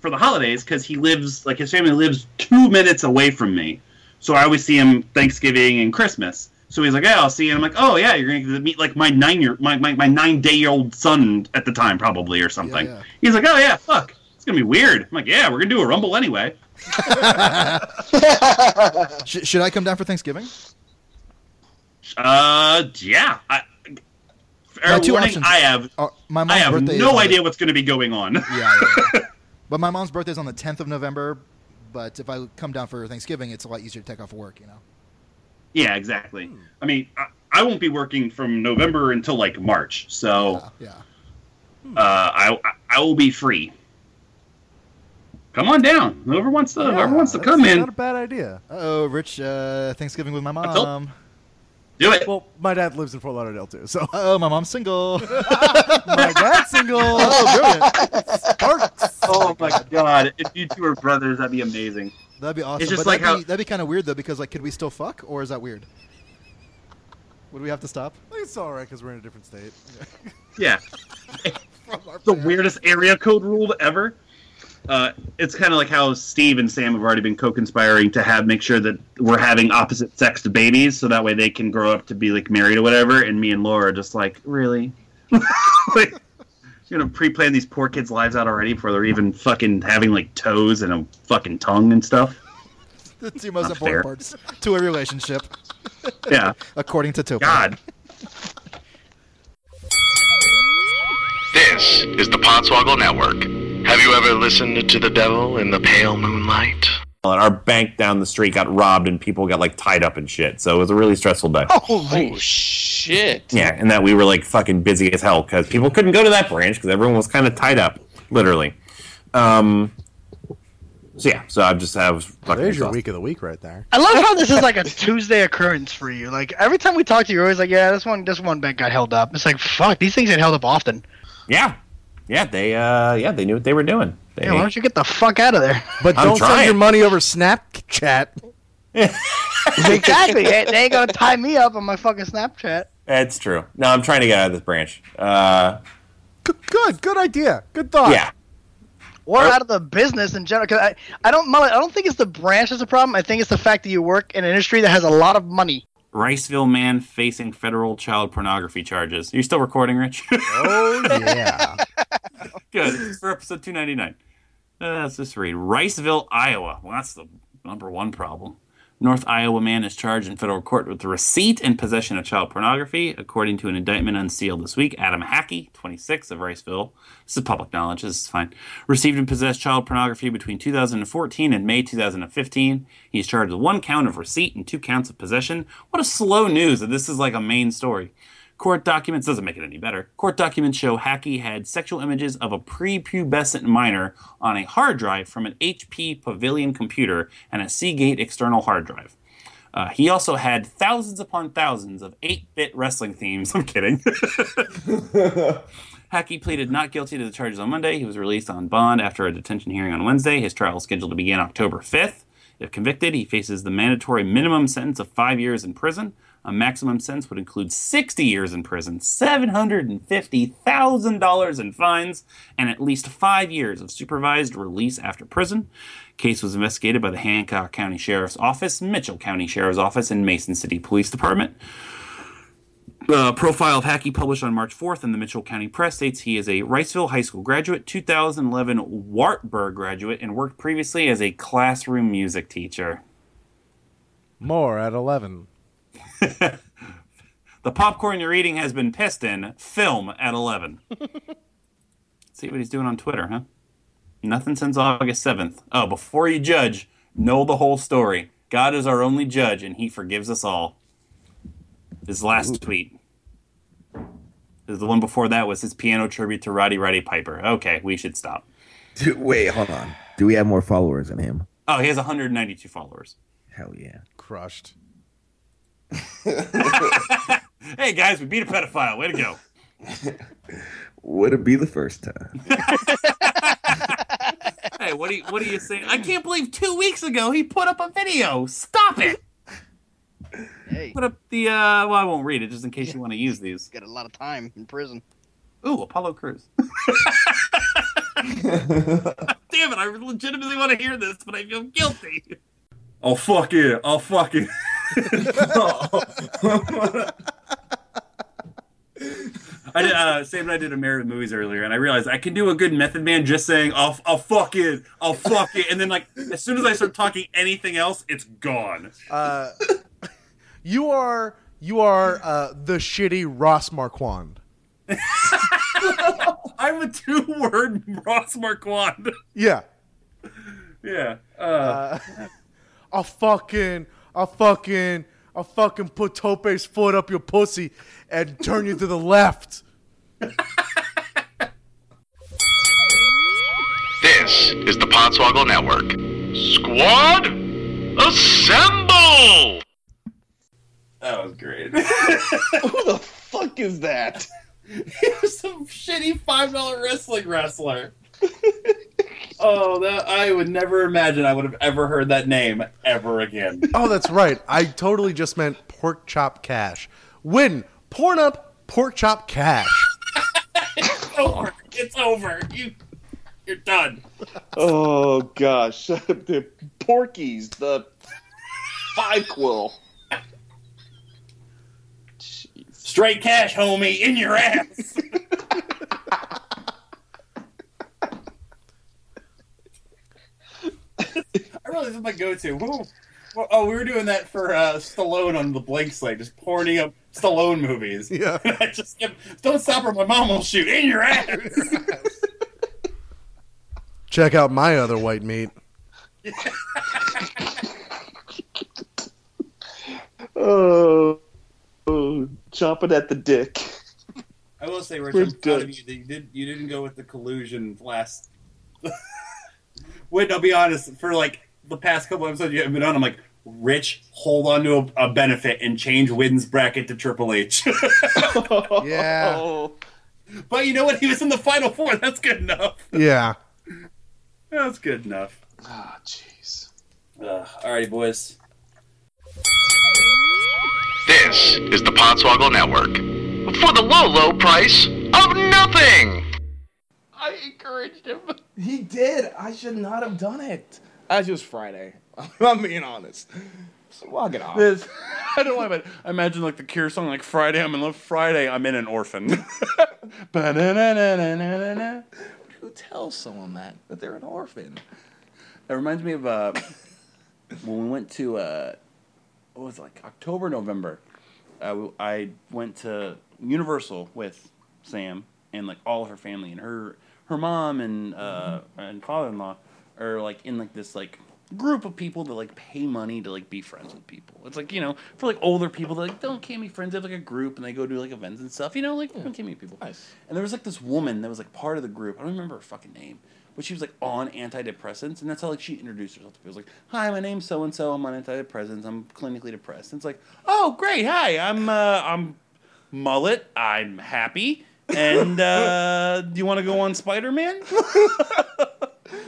S1: for the holidays because he lives like his family lives two minutes away from me, so I always see him Thanksgiving and Christmas. So he's like, "Yeah, I'll see you." And I'm like, "Oh yeah, you're gonna meet like my nine year my, my, my nine day year old son at the time probably or something."
S6: yeah.
S1: He's like, "Oh yeah, fuck, it's gonna be weird." I'm like, "Yeah, we're gonna do a rumble anyway."
S6: Sh- should I come down for Thanksgiving?
S1: Uh, yeah. I, fair
S6: two
S1: warning,
S6: options
S1: I have.
S6: are- my
S1: I
S6: mom's
S1: have
S6: birthday is
S1: no
S6: on the-
S1: idea what's going to be going on.
S6: Yeah, yeah, yeah. but my mom's birthday's on the 10th of November. But if I come down for Thanksgiving, it's a lot easier to take off work. You know.
S1: yeah, exactly. I mean, I, I won't be working from November until like March, so
S6: Yeah.
S1: uh, I I will be free. Come on down. Whoever wants to, whoever wants to come in,
S10: Not a bad idea.
S6: Oh, Rich, uh, Thanksgiving with my
S1: told-
S6: mom.
S1: do it.
S10: Well, my dad lives in Fort Lauderdale too, so
S6: Oh, my mom's single.
S10: my dad's single.
S6: oh, brilliant.
S10: Sparks.
S1: Oh my god! If you two are brothers, that'd be amazing.
S6: That'd be awesome.
S1: It's just
S6: but
S1: like
S6: that'd,
S1: how-
S6: be, that'd be kind of weird though, because like, could we still fuck, or is that weird? Would we have to stop?
S10: It's all right because we're in a different state.
S1: Yeah. the weirdest area code rule ever. Uh, it's kind of like how Steve and Sam have already been co-conspiring to have make sure that we're having opposite sexed babies, so that way they can grow up to be like married or whatever. And me and Laura are just like, really, like, you're gonna pre-plan these poor kids' lives out already before they're even fucking having like toes and a fucking tongue and stuff.
S6: The two most
S1: Not
S6: important
S1: fair.
S6: parts to a relationship.
S1: Yeah.
S6: According to Topo.
S1: God.
S5: This is the Podswoggle Network. Have you ever listened to the devil in the pale moonlight?
S26: And our bank down the street got robbed and people got like tied up and shit. So it was a really stressful day.
S15: Oh shit!
S26: Yeah, and that we were like fucking busy as hell because people couldn't go to that branch because everyone was kind of tied up, literally. Um. So yeah, so I just have fucking
S10: There's your
S26: exhausted.
S10: week of the week right there.
S3: I love how this is like a Tuesday occurrence for you. Like every time we talk to you, you're always like, "Yeah, this one, this one bank got held up." It's like, fuck, these things get held up often.
S26: Yeah, yeah, they uh, yeah, they knew what they were doing. They,
S3: Yeah, why don't you get the fuck out of there?
S10: But
S26: I'm
S10: don't send your money over Snapchat.
S3: exactly. They, they ain't gonna tie me up on my fucking Snapchat.
S26: That's true. No, I'm trying to get out of this branch. Uh,
S10: Good, good, good idea. Good thought.
S26: yeah,
S3: Or out of the business in general. Cause I, I don't, Mullet, I don't think it's the branch that's a problem. I think it's the fact that you work in an industry that has a lot of money.
S8: Riceville man facing federal child pornography charges. Are you still recording, Rich?
S10: Oh yeah.
S8: Good. For episode 299. Uh, let's just read. Riceville, Iowa. Well, that's the number one problem. North Iowa man is charged in federal court with receipt and possession of child pornography, according to an indictment unsealed this week. Adam Hackey, 26, of Riceville. This is public knowledge. This is fine. Received and possessed child pornography between 2014 and May 2015. He's charged with one count of receipt and two counts of possession. What a slow news that this is like a main story. Court documents doesn't make it any better. Court documents show Hackey had sexual images of a prepubescent minor on a hard drive from an HP Pavilion computer and a Seagate external hard drive. Uh, he also had thousands upon thousands of 8-bit wrestling themes. I'm kidding. Hackey pleaded not guilty to the charges on Monday. He was released on bond after a detention hearing on Wednesday. His trial is scheduled to begin October 5th. If convicted, he faces the mandatory minimum sentence of five years in prison.
S1: A maximum sentence would include 60 years in prison, $750,000 in fines, and at least five years of supervised release after prison. Case was investigated by the Hancock County Sheriff's Office, Mitchell County Sheriff's Office, and Mason City Police Department. Uh, profile of Hackey published on March 4th in the Mitchell County Press states he is a Riceville High School graduate, 2011 Wartburg graduate, and worked previously as a classroom music teacher.
S10: More at 11.
S1: The popcorn you're eating has been pissed in. Film at 11. See what he's doing on Twitter, huh? Nothing since August 7th. Oh, before you judge, know the whole story. God is our only judge, and he forgives us all. His last tweet. The one before that was his piano tribute to Roddy Roddy Piper. Okay, we should stop.
S27: Dude, wait, hold on. Do we have more followers than him?
S1: Oh, he has 192 followers.
S27: Hell yeah.
S10: Crushed.
S1: Hey guys, we beat a pedophile. Way to go.
S27: Would it be the first time?
S1: Hey, what do you what are you saying? I can't believe two weeks ago he put up a video. Stop it.
S28: Hey.
S1: Put up the uh well I won't read it just in case you want to use these.
S28: Got a lot of time in prison.
S1: Ooh, Apollo Crews. Damn it, I legitimately want to hear this, but I feel guilty.
S29: Oh fuck it! Oh fuck it!
S1: I did, uh, Sam and I did a Married Movies earlier, and I realized I can do a good Method Man just saying, "I'll, I'll fuck it, I'll fuck it," and then like as soon as I start talking anything else, it's gone.
S10: Uh, you are you are uh, the shitty Ross Marquand.
S1: I'm a two-word Ross Marquand.
S10: Yeah.
S1: Yeah.
S10: Uh, I'll fucking, I'll fucking, I'll fucking put Tope's foot up your pussy and turn you to the left.
S5: This is the Podswoggle Network. Squad, assemble!
S1: That was great.
S15: Who the fuck is that?
S1: he was some shitty five dollar wrestling wrestler. oh, that I would never imagine I would have ever heard that name ever again.
S10: Oh, that's right. I totally just meant pork chop cash. Win porn up pork chop cash.
S1: it's over. It's over. You, you're done.
S15: Oh gosh, the Porkies, the five quill.
S1: Straight cash, homie, in your ass. I really this is my go-to. Whoa. Well, Oh, we were doing that for uh, Stallone on the blank slate, just porning up Stallone movies.
S10: Yeah.
S1: I just kept, don't stop or my mom will shoot in your ass.
S10: Check out my other white meat.
S15: Oh, oh, chomping at the dick.
S1: I will say, Rich,
S15: We're
S1: I'm proud of you. that You, did, you didn't go with the collusion last. Wait, I'll be honest. For like the past couple episodes you haven't been on, I'm like, Rich, hold on to a, a benefit and change Widden's bracket to Triple H.
S10: Yeah.
S1: But you know what? He was in the final four. That's good enough.
S10: Yeah.
S1: That's good enough.
S15: Ah, jeez.
S1: Uh, alrighty, boys.
S5: This is the Podswoggle Network. For the low, low price of nothing!
S7: I encouraged him. He did. I should not have done it. As it was Friday. I'm being honest. So walk it off.
S30: This, I don't know, but I imagine like the Cure song, like Friday, I'm in love. Friday, I'm in an orphan.
S7: Who tells someone that that they're an orphan?
S30: That reminds me of uh, when we went to uh, what was it, like October, November. Uh, I went to Universal with Sam and like all of her family and her her mom and uh, and father in law are like in like this like group of people that like pay money to like be friends with people. It's like you know for like older people that like don't can't be friends. They have like a group and they go do like events and stuff. You know like can't meet people.
S7: Nice.
S30: And there was like this woman that was like part of the group. I don't remember her fucking name, but she was like on antidepressants, and that's how like she introduced herself to people. It was like, "Hi, my name's so and so. I'm on antidepressants. I'm clinically depressed." And it's like, "Oh, great. Hi, I'm uh, I'm mullet. I'm happy. And uh, do you want to go on Spider Man?"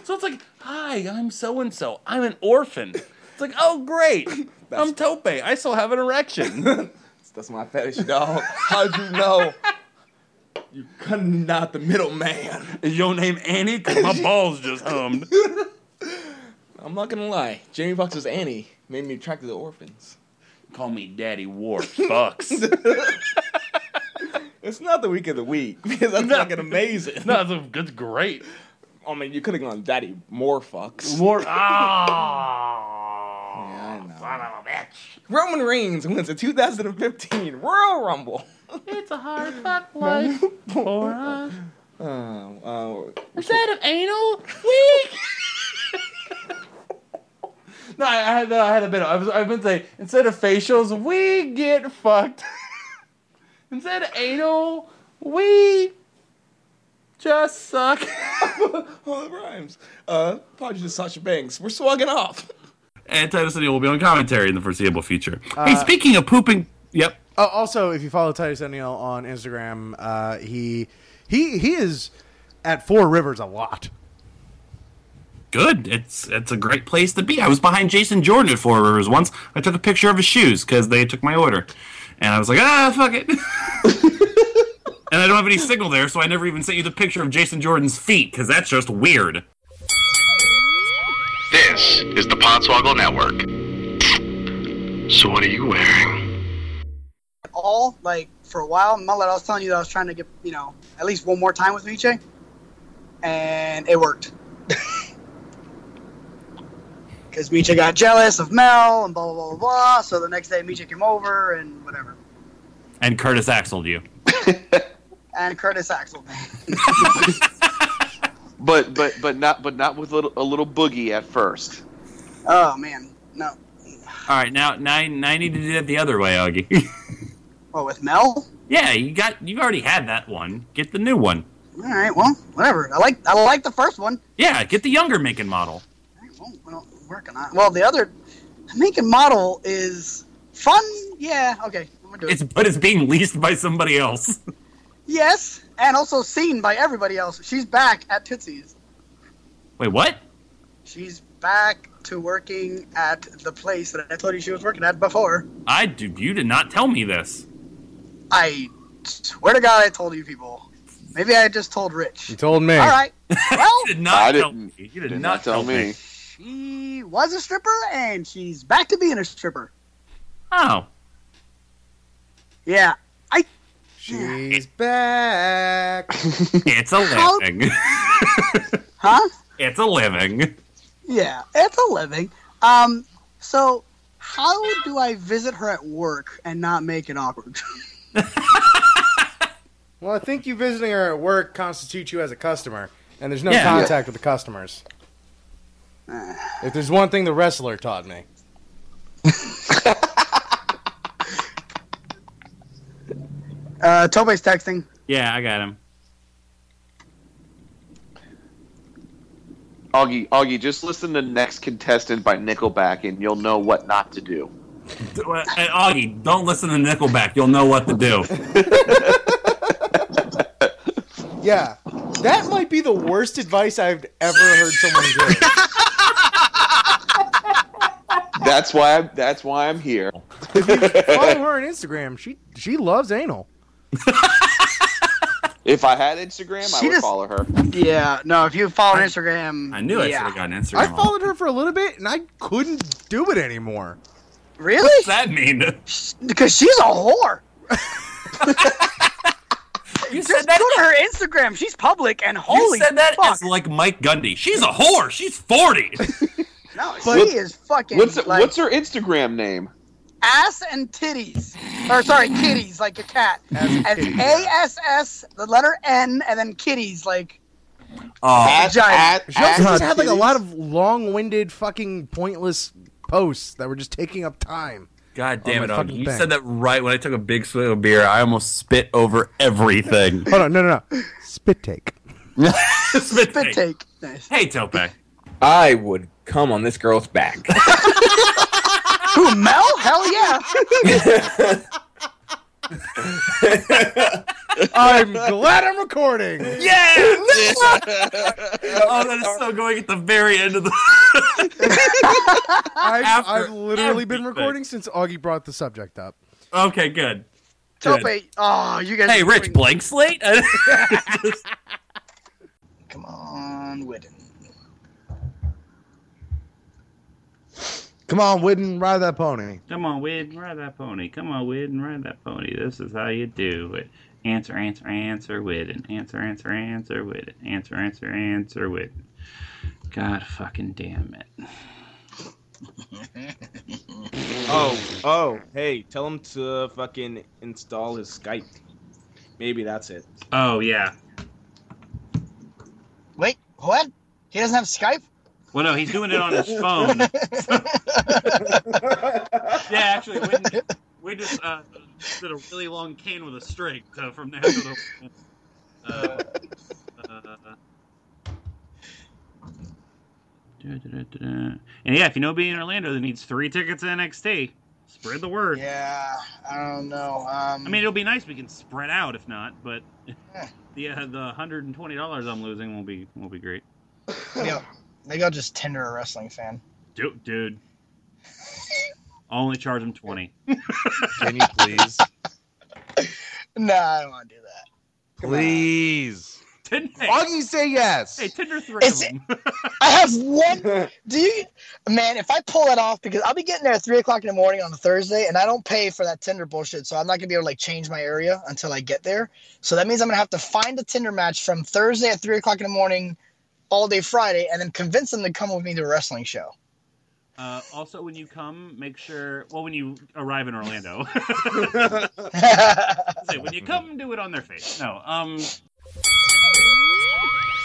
S30: so it's like, "Hi, I'm so and so. I'm an orphan." It's like, "Oh, great. I'm Tope. I still have an erection."
S7: That's my fetish, dog. How'd you know? You cutting out the middleman.
S8: Is your name Annie? Cause my balls just hummed.
S7: I'm not gonna lie. Jamie Foxx's Annie made me attracted to orphans.
S8: Call me Daddy War Fucks.
S7: It's not the week of the week because that's fucking amazing.
S8: no, that's, that's great.
S7: I mean, you could have gone Daddy More Fucks.
S8: More. Ah.
S7: Yeah, Son of a bitch. Roman Reigns wins the 2015 Royal Rumble.
S8: It's a hard fuck life for us.
S7: Uh, uh,
S8: Instead of anal, we. no, I, I had no, I had a bit. Of, I was I've been saying instead of facials, we get fucked. Instead of anal, we just suck.
S7: All it rhymes. Uh, apologies to Sasha Banks. We're swagging off.
S1: And Titus O'Neil will be on commentary in the foreseeable future. hey,
S10: Uh,
S1: speaking of pooping, yep.
S10: Oh, also, if you follow Titus O'Neil on Instagram, uh, he he he is at Four Rivers a lot.
S1: Good. It's it's a great place to be. I was behind Jason Jordan at Four Rivers once. I took a picture of his shoes because they took my order, and I was like, ah, fuck it. and I don't have any signal there, so I never even sent you the picture of Jason Jordan's feet because that's just weird.
S5: This is the Podswoggle Network. So what are you wearing?
S3: all like for a while. Mullet, I was telling you that I was trying to get you know at least one more time with Miche, and it worked. Because Miche got jealous of Mel and blah blah blah blah blah. So the next day Miche came over and whatever.
S1: And Curtis Axel you.
S3: And Curtis Axel.
S15: But but but not but not with little, a little boogie at first.
S3: Oh man, no.
S1: All right, now now now I need to do that the other way, Augie.
S3: What with Mel?
S1: yeah, you got you already had that one. Get the new one.
S3: All right, well, whatever. I like I like the first one.
S1: Yeah, get the younger making model.
S3: Well, working on. Well, the other make and model is fun. Yeah, okay. I'm gonna do it.
S1: It's but it's being leased by somebody else.
S3: Yes, and also seen by everybody else. She's back at Tootsie's.
S1: Wait, what?
S3: She's back to working at the place that I told you she was working at before.
S1: I do. You did not tell me this.
S3: I swear to God, I told you people. Maybe I just told Rich.
S10: You told me.
S3: All right. Well,
S1: did not
S15: I
S1: tell
S15: didn't-
S1: me. You did,
S15: did
S1: not
S15: not tell
S1: tell me.
S15: me.
S3: She was a stripper, and she's back to being a stripper.
S1: Oh,
S3: Yeah. I.
S10: She's back.
S1: it's a living.
S3: Huh?
S1: it's a living.
S3: Yeah, it's a living. Um. So, how do I visit her at work and not make it awkward?
S10: Well, I think you visiting her at work constitutes you as a customer, and there's no
S1: Yeah.
S10: contact with the customers. If there's one thing the wrestler taught me,
S3: Uh, Tobe's texting.
S1: Yeah, I got him.
S15: Augie, Augie, just listen to Next Contestant by Nickelback and you'll know what not to do.
S1: Hey, Augie, don't listen to Nickelback. You'll know what to do.
S10: yeah, that might be the worst advice I've ever heard someone give.
S15: That's why I'm, that's why I'm here.
S10: Follow her on Instagram. She she loves anal.
S15: If I had Instagram, I would
S3: just-
S15: follow her.
S3: Yeah. No, if you follow Instagram.
S1: I knew I should
S3: yeah.
S1: have gotten Instagram.
S10: I followed her for a little bit, and I couldn't do it anymore.
S3: Really?
S1: What's that mean?
S3: Because she's a whore.
S1: You
S3: Just
S1: said that.
S3: go to her Instagram. She's public, and holy
S1: you said that
S3: fuck.
S1: as like Mike Gundy. She's a whore. She's forty.
S3: No,
S15: But-
S3: she is fucking
S15: What's
S3: like
S15: what's her Instagram name?
S3: ass and titties. Or sorry, kitties, like a cat. As A S S, the letter N, and then kitties, like
S1: Oh,
S15: At-
S3: giant.
S15: at-
S10: She also just had like a lot of long-winded, fucking pointless posts that were just taking up time.
S1: God damn it, Augie. You
S10: thing.
S1: said that right when I took a big swig of beer. I almost spit over everything.
S10: Hold on, no, no, no. Spit take.
S1: spit
S3: Spit
S1: take.
S3: take. Nice.
S1: Hey, Tope.
S7: I would come on this girl's back.
S3: Who, Mel? Hell yeah.
S10: I'm glad I'm recording.
S1: Yeah! oh, that is so going at the very end of the.
S10: I've,
S1: After
S10: I've literally been
S1: everything.
S10: recording since Augie brought the subject up.
S1: Okay, good.
S31: Tope,
S1: Good.
S31: oh, you guys.
S1: Hey, Rich,
S31: doing-
S1: blank slate.
S3: Come on, Whitten.
S10: Come on, Whitten, ride that pony.
S1: Come on, Wid, ride that pony. Come on, Wid, and ride that pony. This is how you do it. Answer, answer, answer, Wid, and answer, answer, answer, Wid, answer, answer, answer, Wid. God fucking damn it.
S8: Oh, oh, hey, tell him to fucking install his Skype. Maybe that's it.
S1: Oh yeah.
S3: Wait, what? He doesn't have Skype?
S1: Well, no, he's doing it on his phone. yeah, actually, we, we just uh, did a really long cane with a string uh, from Nashville to. Uh, uh, and yeah, if you know being in Orlando that needs three tickets to NXT, spread the word.
S3: Yeah, I don't know. Um,
S1: I mean, it'll be nice. We can spread out if not, but the uh, the hundred and twenty dollars I'm losing will be will be great.
S3: maybe, I'll, maybe I'll just Tinder a wrestling fan.
S1: Dude, dude. I'll only charge him twenty.
S10: Can you please?
S3: Nah, I don't want to do that.
S10: Please.
S1: Tinder.
S10: Augie, say yes.
S1: Hey, Tinder three
S3: It's-
S1: of them.
S3: I have one. Do you, man? If I pull that off, because I'll be getting there at three o'clock in the morning on a Thursday, and I don't pay for that Tinder bullshit, so I'm not gonna be able to like change my area until I get there. So that means I'm gonna have to find a Tinder match from Thursday at three o'clock in the morning, all day Friday, and then convince them to come with me to a wrestling show.
S1: Uh, also, when you come, make sure. Well, when you arrive in Orlando, say when you come, do it on their face. No, um,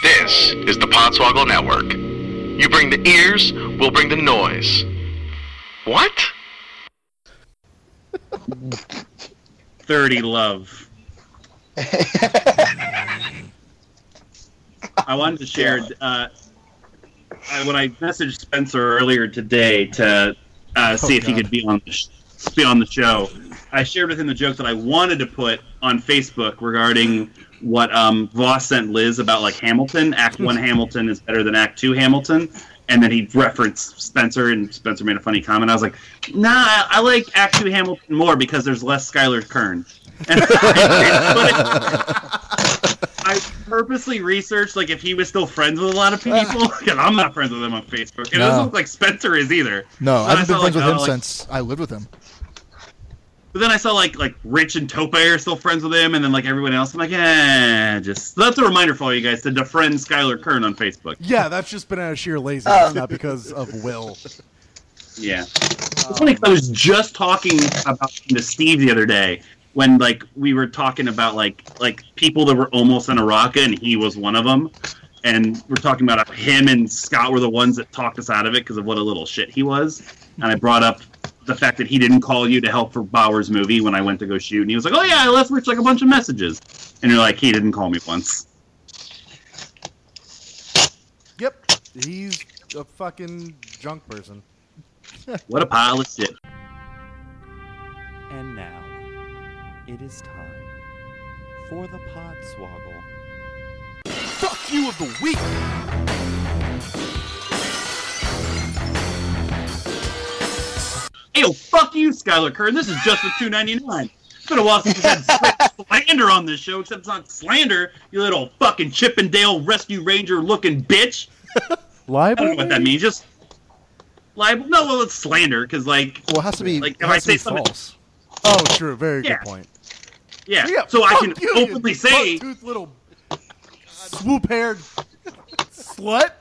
S5: This is the Podswoggle Network. You bring the ears, we'll bring the noise. What?
S1: thirty love. I wanted to share uh, I, when I messaged Spencer earlier today to uh, see
S6: Oh,
S1: if he could be on the sh- be on the show. I shared with him the joke that I wanted to put on Facebook regarding what um, Voss sent Liz about like Hamilton. Act one Hamilton is better than Act two Hamilton, and then he referenced Spencer, and Spencer made a funny comment. I was like, Nah, I, I like Act two Hamilton more because there's less Skylar Kern. And I purposely researched like if he was still friends with a lot of ah. people because I'm not friends with him on Facebook. It
S6: No.
S1: doesn't look like Spencer is either.
S6: No, I haven't been
S1: saw,
S6: friends with him
S1: oh, like-
S6: since I lived with him.
S1: But then I saw like like Rich and Tope are still friends with him, and then like everyone else. I'm like, eh, just that's a reminder for all you guys to defriend Skylar Kern on Facebook.
S10: Yeah, that's just been out of sheer laziness, oh. not because of will.
S1: Yeah. Um, it's funny 'cause I was just talking about to Steve the other day when like we were talking about like like people that were almost in Araka and he was one of them. And we're talking about him and Scott were the ones that talked us out of it because of what a little shit he was. And I brought up the fact that he didn't call you to help for Bauer's movie when I went to go shoot. And he was like, "Oh yeah, I left Rich like a bunch of messages." And you're like, "He didn't call me once."
S10: Yep, he's a fucking junk person.
S1: What a pile of shit.
S32: And now, it is time for the Podswoggle.
S6: Fuck you of the week.
S1: Hey, yo, fuck you, Skylar Kern. This is just for two ninety nine. It's been a while since we've had slander on this show, except it's not slander, you little fucking Chippendale Rescue Ranger looking bitch. I
S10: Libel?
S1: don't know what that means. Just libel? No, well, it's slander because like,
S6: Well, it has to be.
S1: like if I
S6: has to be
S1: say something,
S6: false.
S10: Oh, true. Very
S1: Yeah.
S10: good point.
S1: Yeah.
S10: Yeah,
S1: So I can
S10: you, you
S1: openly say,
S10: buck-toothed little swoop-haired slut.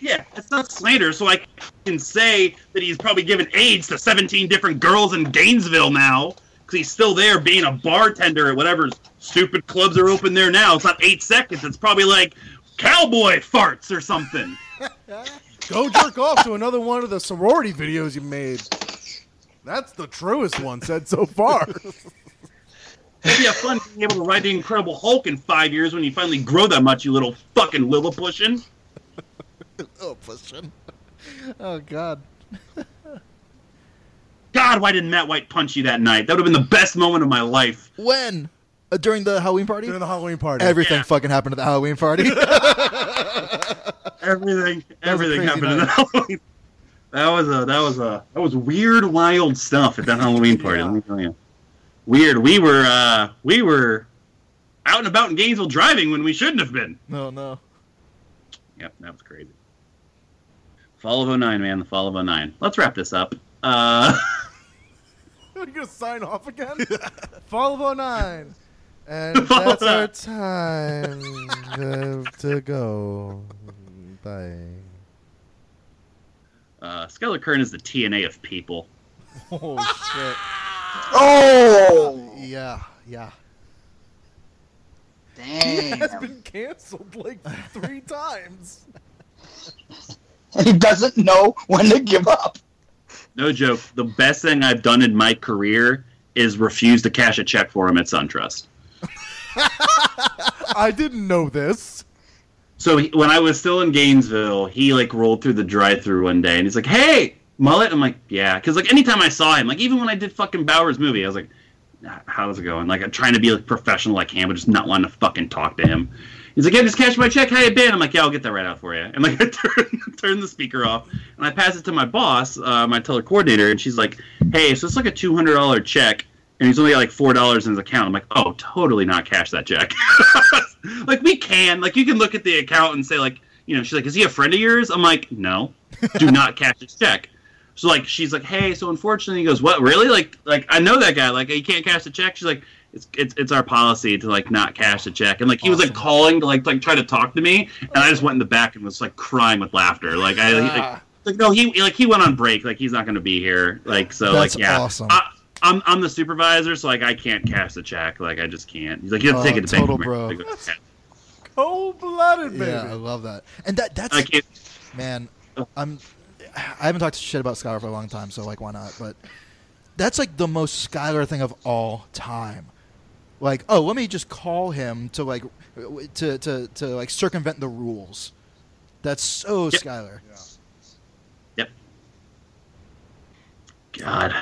S1: yeah, it's not slander. So I can say that he's probably given AIDS to seventeen different girls in Gainesville now because he's still there being a bartender at whatever stupid clubs are open there now. It's not eight seconds. It's probably like cowboy farts or something.
S10: Go jerk off to another one of the sorority videos you made. That's the truest one said so far.
S1: It'd be a fun being able to ride the Incredible Hulk in five years when you finally grow that much, you little fucking Lilliputian.
S6: Oh, pushing. Oh God.
S1: God, why didn't Matt White punch you that night? That would have been the best moment of my life.
S6: When? Uh, during the Halloween party?
S10: During the Halloween party.
S6: Everything fucking happened at the Halloween party.
S1: Everything,
S6: That was a
S1: everything
S6: crazy
S1: happened at the
S6: night.
S1: Halloween. That was a that was a that was weird, wild stuff at that Halloween party. Let me tell you, weird. We were uh we were out and about in Gainesville driving when we shouldn't have been.
S6: No, no.
S1: Yep, that was crazy. Fall of 09, man. The fall of 09. Let's wrap this up. Uh,
S10: Are you gonna sign off again? Fall of 09. And
S1: Fall
S10: that's our time uh, to go. Bye.
S1: uh, Skylar Kern is the TNA of people.
S10: Oh shit.
S3: Oh!
S6: Yeah, yeah.
S10: He has been canceled like three times.
S3: he doesn't know when to give up.
S1: No joke. The best thing I've done in my career is refuse to cash a check for him at SunTrust.
S10: I didn't know this.
S1: So he, when I was still in Gainesville, he like rolled through the drive-through one day, and he's like, "Hey, mullet." I'm like, "Yeah," because like anytime I saw him, like even when I did fucking Bauer's movie, I was like, "How's it going?" Like I'm trying to be like professional like him, but just not wanting to fucking talk to him. He's like, "Yeah, just cash my check. How you been?" I'm like, "Yeah, I'll get that right out for you." And like I turn turn the speaker off, and I pass it to my boss, uh, my teller coordinator, and she's like, "Hey, so it's like a two hundred dollar check." And he's only got like four dollars in his account. I'm like, oh, totally not cash that check. like we can, like you can look at the account and say like, you know, she's like, is he a friend of yours? I'm like, no, do not cash his check. So like, she's like, hey, so unfortunately, he goes, what, really? Like, like I know that guy. Like, he can't cash the check. She's like, it's it's it's our policy to like not cash the check. And like he was like calling to like like try to talk to me, and I just went in the back and was like crying with laughter. Like I like, ah. like no, he like he went on break. Like he's not going to be here. Like so,
S6: That's
S1: like yeah.
S6: awesome.
S1: I, I'm I'm the supervisor, so like I can't cash the check. Like I just can't. He's like, you have to
S6: Oh,
S1: take it to
S6: total
S1: Bank of
S6: bro.
S1: America.
S10: Cold blooded, baby.
S6: Yeah, I love that. And that that's
S1: I can't.
S6: man, I'm I haven't talked shit about Skylar for a long time, so like why not? But that's like the most Skylar thing of all time. Like, oh, let me just call him to like to to to like circumvent the rules. That's so
S1: Yep.
S6: Skylar.
S1: Yep. God.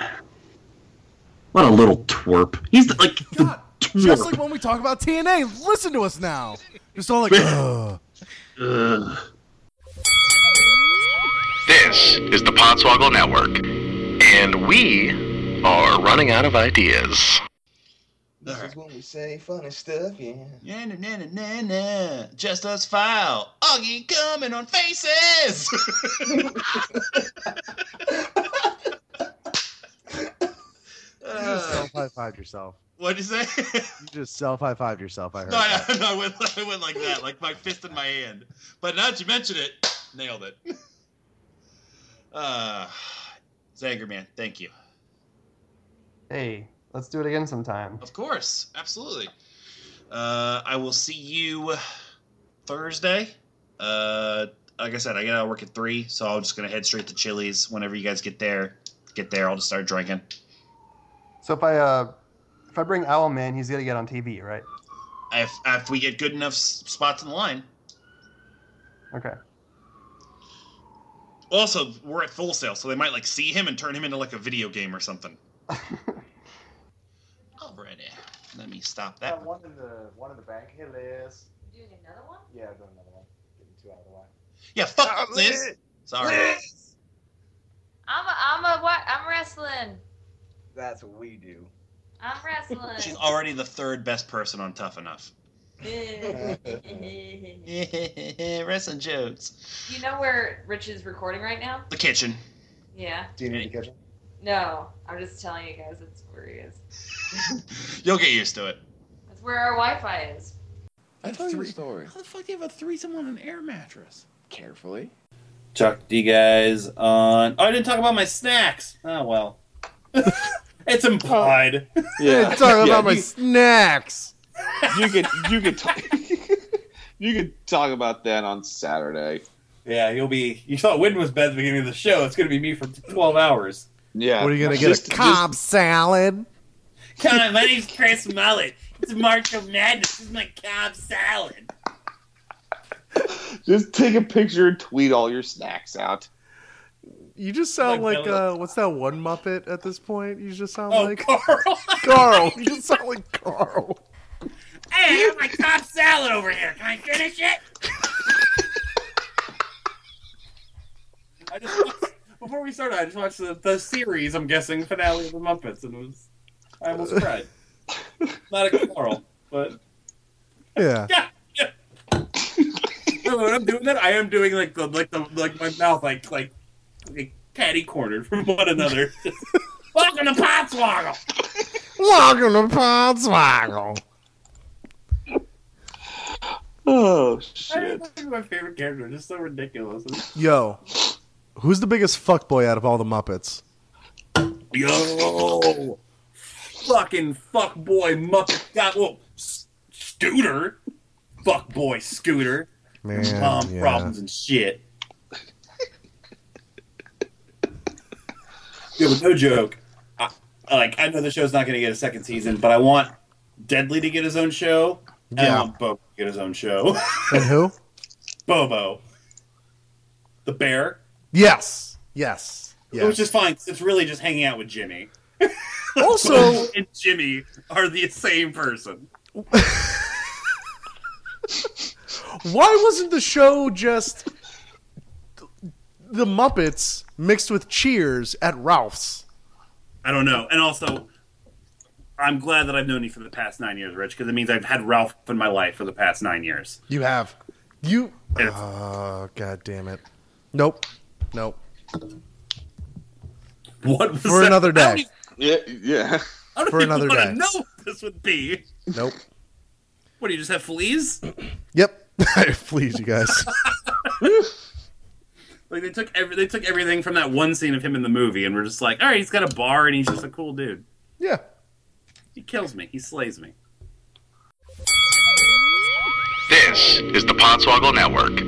S1: What a little twerp. He's the, like the twerp.
S10: Just like when we talk about TNA, listen to us now. Just all like, ugh.
S1: Ugh.
S5: This is the Podswoggle Network, and we are running out of ideas.
S8: This is when we say funny stuff, yeah.
S33: Yeah, na, na, na, na, na. Just us file. Augie coming on faces.
S14: You just self high five yourself.
S33: What'd you say?
S14: You just self high five yourself. I heard.
S33: no. I, no, I went, I went like that, like my fist in my hand. But now that you mention it, nailed it. Uh, Zanger man, thank you.
S34: Hey, let's do it again sometime.
S33: Of course, absolutely. Uh, I will see you Thursday. Uh, like I said, I gotta work at three, so I'm just gonna head straight to Chili's. Whenever you guys get there, get there, I'll just start drinking.
S34: So if I uh, if I bring Owl Man, he's gonna get on TV, right?
S33: If if we get good enough spots in the line.
S34: Okay.
S33: Also, we're at Full Sail, so they might like see him and turn him into like a video game or something. Alrighty, let me stop that.
S14: one in the one in the bank. Hey, Liz.
S30: Doing another one?
S14: Yeah, I'm doing another one. Getting two out of the way.
S33: Yeah, fuck up Liz. Sorry.
S30: I'm a, I'm a what? I'm wrestling.
S8: That's what we do.
S30: I'm wrestling.
S33: She's already the third best person on Tough Enough. Wrestling jokes.
S30: You know where Rich is recording right now?
S33: The kitchen.
S30: Yeah.
S14: Do you need the kitchen?
S30: No, I'm just telling you guys it's where he is.
S33: You'll get used to it.
S30: That's where our Wi-Fi is.
S8: I told you a story.
S33: How the fuck do you have a threesome on an air mattress?
S8: Carefully.
S7: Chuck D guys on. Oh, I didn't talk about my snacks. Oh well. it's implied. Oh.
S10: Yeah, talking about my snacks.
S15: You could you could talk, you could talk about that on Saturday.
S7: Yeah, you'll be. You thought Wind was bad at the beginning of the show. It's going to be me for twelve hours.
S15: Yeah.
S10: What are you gonna
S15: Just-
S10: get? A cob salad?
S7: Come on, my name's Chris Mullet. It's March of Madness. This is my cob salad.
S15: Just take a picture and tweet all your snacks out.
S10: You just sound
S7: Like
S10: like, uh, what's that one Muppet at this point? You just sound
S7: Oh,
S10: like
S7: Carl.
S10: Carl. You just sound like Carl.
S7: Hey, I got my cob salad over here. Can I finish it? I just
S1: before we started, I just watched the, the series. I'm guessing finale of the Muppets, and it was I almost cried. Not a quarrel, but
S10: Yeah.
S1: yeah, yeah. No, when I'm doing that, I am doing like the like the like my mouth like like, like catty cornered from one another. Welcome to Podswoggle.
S10: Welcome to Podswoggle.
S15: Oh
S1: shit! my favorite character, just so ridiculous.
S10: Yo, who's the biggest fuckboy out of all the Muppets?
S1: Yo, fucking fuck boy Muppet got well, S- Scooter, fuck boy Scooter,
S10: Man, yeah.
S1: problems and shit. Yeah, but no joke. I, like I know the show's not going to get a second season, but I want Deadly to get his own show, and I
S10: Yeah.
S1: want Bobo to get his own show.
S10: And who?
S1: Bobo, the bear,
S10: Yes. Yes. Yes.
S1: which is fine. 'cause It's really just hanging out with Jimmy.
S10: Also-
S1: and Jimmy are the same person.
S10: Why wasn't the show just the Muppets mixed with Cheers at Ralph's?
S1: I don't know. And also, I'm glad that I've known you for the past nine years, Rich, because it means I've had Ralph in my life for the past nine years.
S10: You have. You. Oh, god damn it. Nope. Nope.
S1: What was
S10: For
S1: that?
S10: another
S1: I don't
S10: day.
S1: even-
S15: Yeah, yeah.
S1: I don't
S10: For
S1: even
S10: another
S1: wanna
S10: day.
S1: know what this would be.
S10: Nope.
S1: What do you just have fleas?
S10: Yep. fleas, you guys.
S1: Like they took every they took everything from that one scene of him in the movie, and we're just like, all right, he's got a bar, and he's just a cool dude.
S10: Yeah.
S1: He kills me. He slays me.
S5: This is the Podswoggle Network.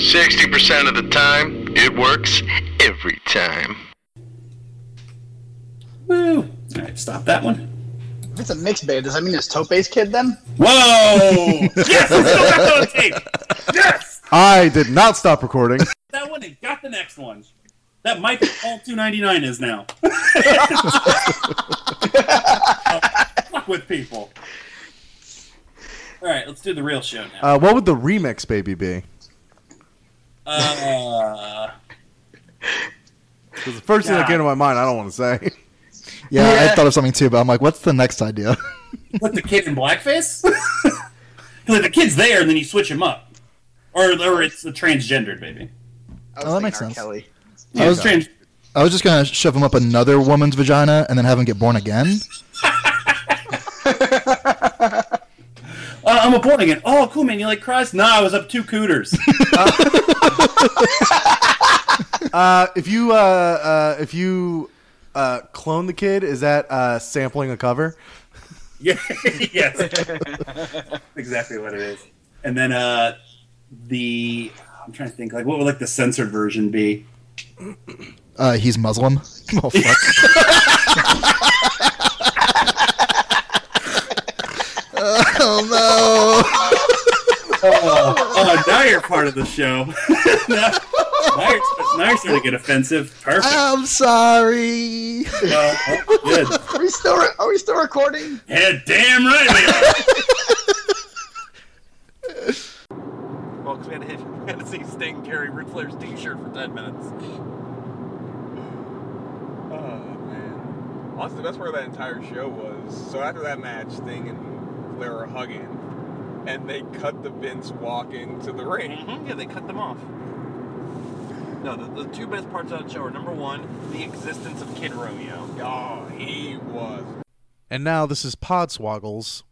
S5: 60% of the time, it works every time.
S1: Woo! All right, stop that one.
S3: If it's a mixed bait, does that mean it's Tope's kid then?
S1: Whoa! yes, I still got on tape. Yes,
S10: I did not stop recording.
S1: that one. And got the next one. That might be all two ninety nine is now. Fuck with people. All right, let's do the real show now.
S10: Uh, what would the remix baby be?
S1: Uh,
S10: the first thing that came to my mind, I don't want to say.
S6: Yeah, I thought of something too, but I'm like, what's the next idea?
S1: Put the kid in blackface? like the kid's there, and then you switch him up, or or it's the transgendered baby.
S6: Oh, that makes sense.
S3: Kelly.
S6: I was
S1: trans-
S6: I was just gonna shove him up another woman's vagina and then have him get born again.
S1: Uh, I'm a born again. Oh, cool, man. You like Christ? Nah, I was up two cooters.
S10: Uh, if you uh, uh, if you uh, clone the kid, is that uh, sampling a cover?
S1: yeah, yes, exactly what it is. And then uh, the I'm trying to think like what would like the censored version be?
S6: Uh, he's Muslim. Oh fuck! Oh
S1: oh, oh, now you're part of the show. now, now, you're, now you're starting to get offensive. Perfect.
S6: I'm sorry.
S1: Uh, oh, good.
S3: Are we still re- are we still recording?
S1: Yeah, damn right we are. well, because we had to hit, we had to see Sting carry Ric Flair's T-shirt for ten minutes.
S7: Oh man. Honestly, the best part of that entire show was so after that match, Sting and Flair were hugging, and they cut the Vince walking to the ring.
S1: Mm-hmm. Yeah, they cut them off. No, the, the two best parts of the show are number one, the existence of Kid Romeo.
S7: Oh, he was.
S10: And now this is Podswoggles.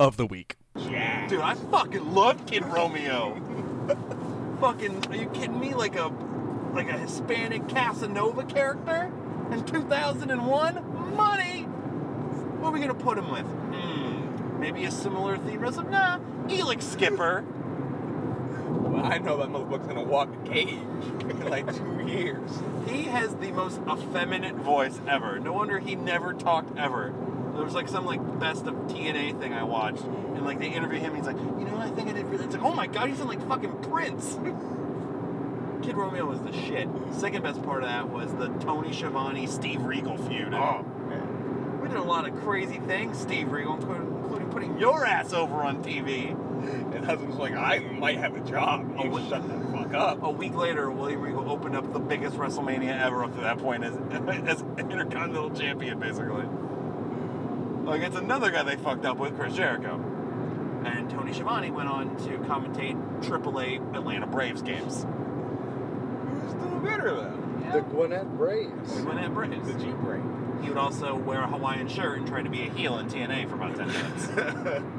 S10: Of the week. Yeah.
S1: Dude, I fucking love Kid Romeo. fucking, are you kidding me? Like a, like a Hispanic Casanova character in 2001? Money. What are we gonna put him with? Hmm, maybe a similar theme. Something? Nah, Elix Skipper.
S7: Well, I know that motherfucker's gonna walk a cage in like two years.
S1: He has the most effeminate voice ever. No wonder he never talked ever. There was like some like best of TNA thing I watched, and like they interview him. And He's like, you know, what I think I did. Really. It's like, oh my god, he's in like fucking Prince. Kid Romeo was the shit. Second best part of that was the Tony Schiavone Steve Regal feud.
S7: Oh, man,
S1: We did a lot of crazy things, Steve Regal, including including putting your ass over on TV.
S7: And husband's like, I might have a job. You oh, shut the fuck up.
S1: A week later, William Regal opened up the biggest WrestleMania ever up to that point as, as Intercontinental Champion, basically. Like, it's another guy they fucked up with, Chris Jericho. And Tony Schiavone went on to commentate AAA Atlanta Braves games.
S7: Who's doing better, though?
S14: The Gwinnett Braves.
S1: The Gwinnett Braves.
S7: The G Brave.
S1: He would also wear a Hawaiian shirt and try to be a heel in TNA for about 10 minutes.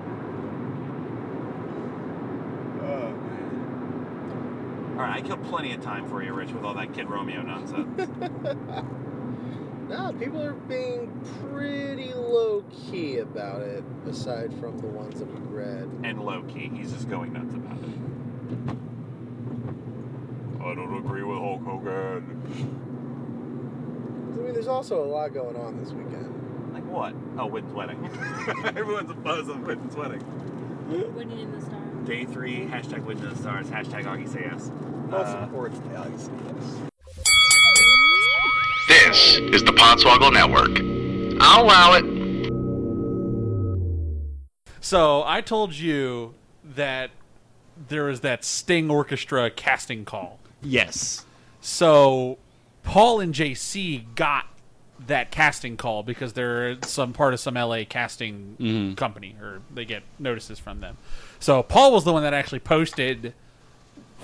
S7: Oh, man.
S1: All right, I killed plenty of time for you, Rich, with all that Kid Romeo nonsense.
S14: No, people are being pretty low key about it, aside from the ones that we read.
S1: and low key, he's just going nuts about it. I don't agree with Hulk Hogan.
S14: I mean, there's also a lot going on this weekend.
S1: Like what? Oh, Witten's wedding. Everyone's opposed on Witten's wedding.
S12: Winning in the Stars.
S1: Day three, hashtag Witten in the Stars, hashtag Augie say yes.
S7: Most
S1: Uh,
S7: important, Alex. Yes.
S5: This is the Podswoggle Network. I'll allow it.
S35: So I told you that there was that Sting Orchestra casting call.
S36: Yes.
S35: So Paul and JC got that casting call because they're some part of some LA casting
S36: Mhm.
S35: company or they get notices from them. So Paul was the one that actually posted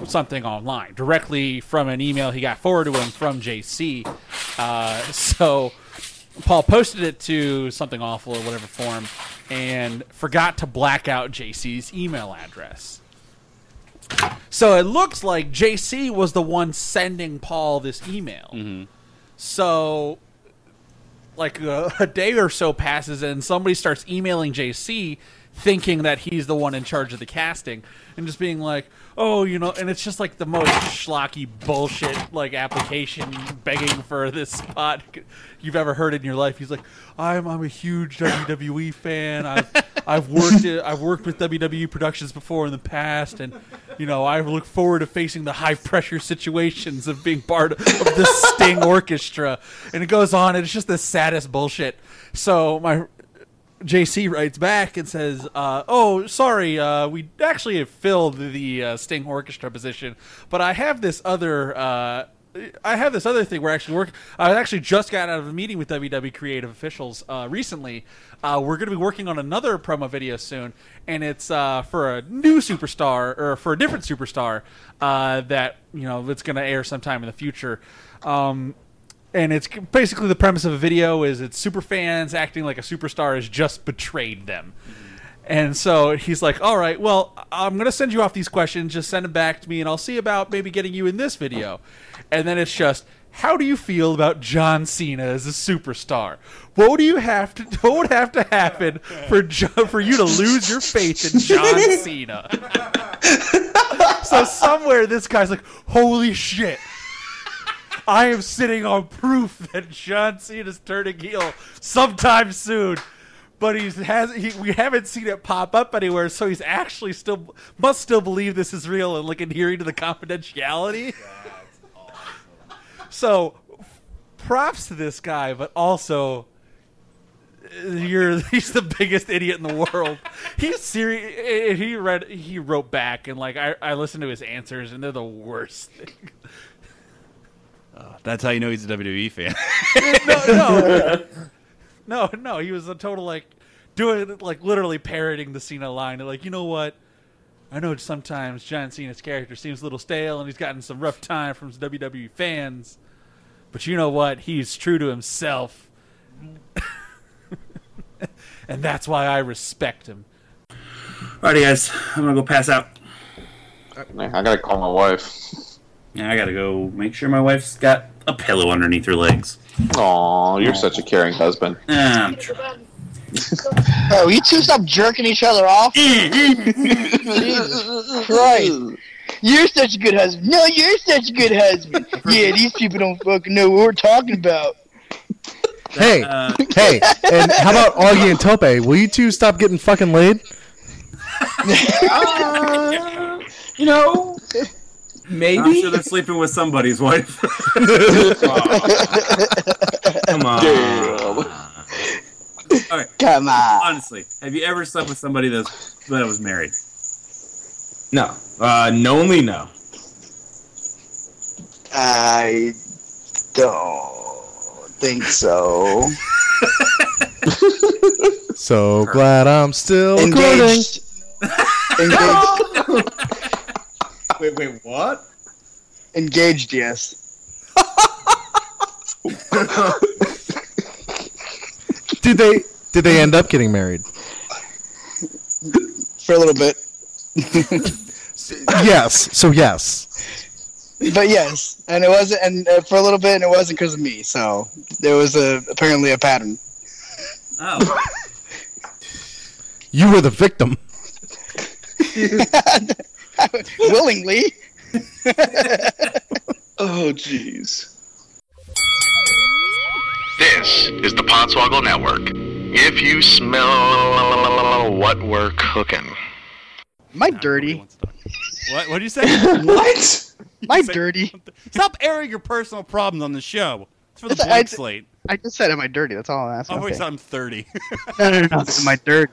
S35: something online directly from an email he got forwarded to him from JC. Uh, so Paul posted it to something awful or whatever form and forgot to black out JC's email address. So it looks like JC was the one sending Paul this email. So, like a, a day or so passes, and somebody starts emailing JC, thinking that he's the one in charge of the casting, and just being like, "Oh, you know," and it's just like the most schlocky bullshit like application begging for this spot you've ever heard in your life. He's like, "I'm I'm a huge WWE fan. I've I've worked i- I've worked with WWE productions before in the past, and you know I look forward to facing the high pressure situations of being part of the Sting Orchestra." And it goes on, and it's just the saddest bullshit. So my JC writes back and says, uh, "Oh, sorry, uh, we actually have filled the uh, Sting Orchestra position, but I have this other." Uh, I have this other thing we're actually working. I actually just got out of a meeting with WWE creative officials uh, recently. Uh, we're going to be working on another promo video soon, and it's for a new superstar or for a different superstar that you know it's going to air sometime in the future. Um, and it's basically the premise of a video is it's super fans acting like a superstar has just betrayed them. And so he's like, "All right, well, I'm gonna send you off these questions. Just send them back to me, and I'll see about maybe getting you in this video." And then it's just, "How do you feel about John Cena as a superstar? What do you have to? What would have to happen for Jo- for you to lose your faith in John Cena?" so somewhere this guy's like, "Holy shit!" I am sitting on proof that John Cena's turning heel sometime soon. But he's has he, we haven't seen it pop up anywhere, so he's actually still must still believe this is real and like adhering to the confidentiality. So props to this guy, but also uh, you're he's the biggest idiot in the world. He's serious. He read he wrote back and like I I listened to his answers and they're the worst.
S36: That's how you know he's a WWE fan.
S35: no, no, no, no. He was a total like doing like literally parroting the Cena line. Like, you know what? I know sometimes John Cena's character seems a little stale, and he's gotten some rough time from his WWE fans. But you know what? He's true to himself, and that's why I respect him.
S37: Alrighty, guys, I'm gonna go pass out.
S15: I gotta call my wife.
S37: Yeah, I gotta go make sure my wife's got a pillow underneath her legs.
S15: Aw, you're such a caring husband.
S37: Yeah, I'm
S3: Oh, you two stop jerking each other off. Jesus Christ. You're such a good husband. No, you're such a good husband. Yeah, these people don't fucking know what we're talking about.
S10: Hey, uh, hey, and how about Augie and Tope? Will you two stop getting fucking laid?
S15: Uh, you know, maybe.
S37: I'm sure they're sleeping with somebody's wife.
S8: Come on.
S38: All right.
S39: Come on.
S38: Honestly, have you ever slept with somebody that was, that was married?
S8: No. Uh, knowingly, no.
S39: I don't think so.
S40: So glad I'm still
S39: Engaged. Engaged.
S8: Wait, wait, what?
S39: Engaged, yes.
S40: Did they did they end up getting married?
S39: For a little bit.
S40: yes. So yes.
S39: But yes, and it wasn't, and uh, for a little bit, and it wasn't because of me. So there was a apparently a pattern.
S38: Oh.
S40: You were the victim.
S39: Willingly.
S15: Oh, jeez.
S5: This is the Podswoggle Network. If you smell what we're cooking.
S3: My I dirty?
S1: What? What did you say?
S15: what?
S3: My I dirty?
S1: Stop airing your personal problems on the show. It's for the
S3: It's-
S1: blank
S3: I-
S1: slate.
S3: I just said, am I dirty? That's all I'm asking.
S1: Oh, wait,
S3: Okay.
S1: I'm 30.
S3: No, no, no, no. Am I dirty?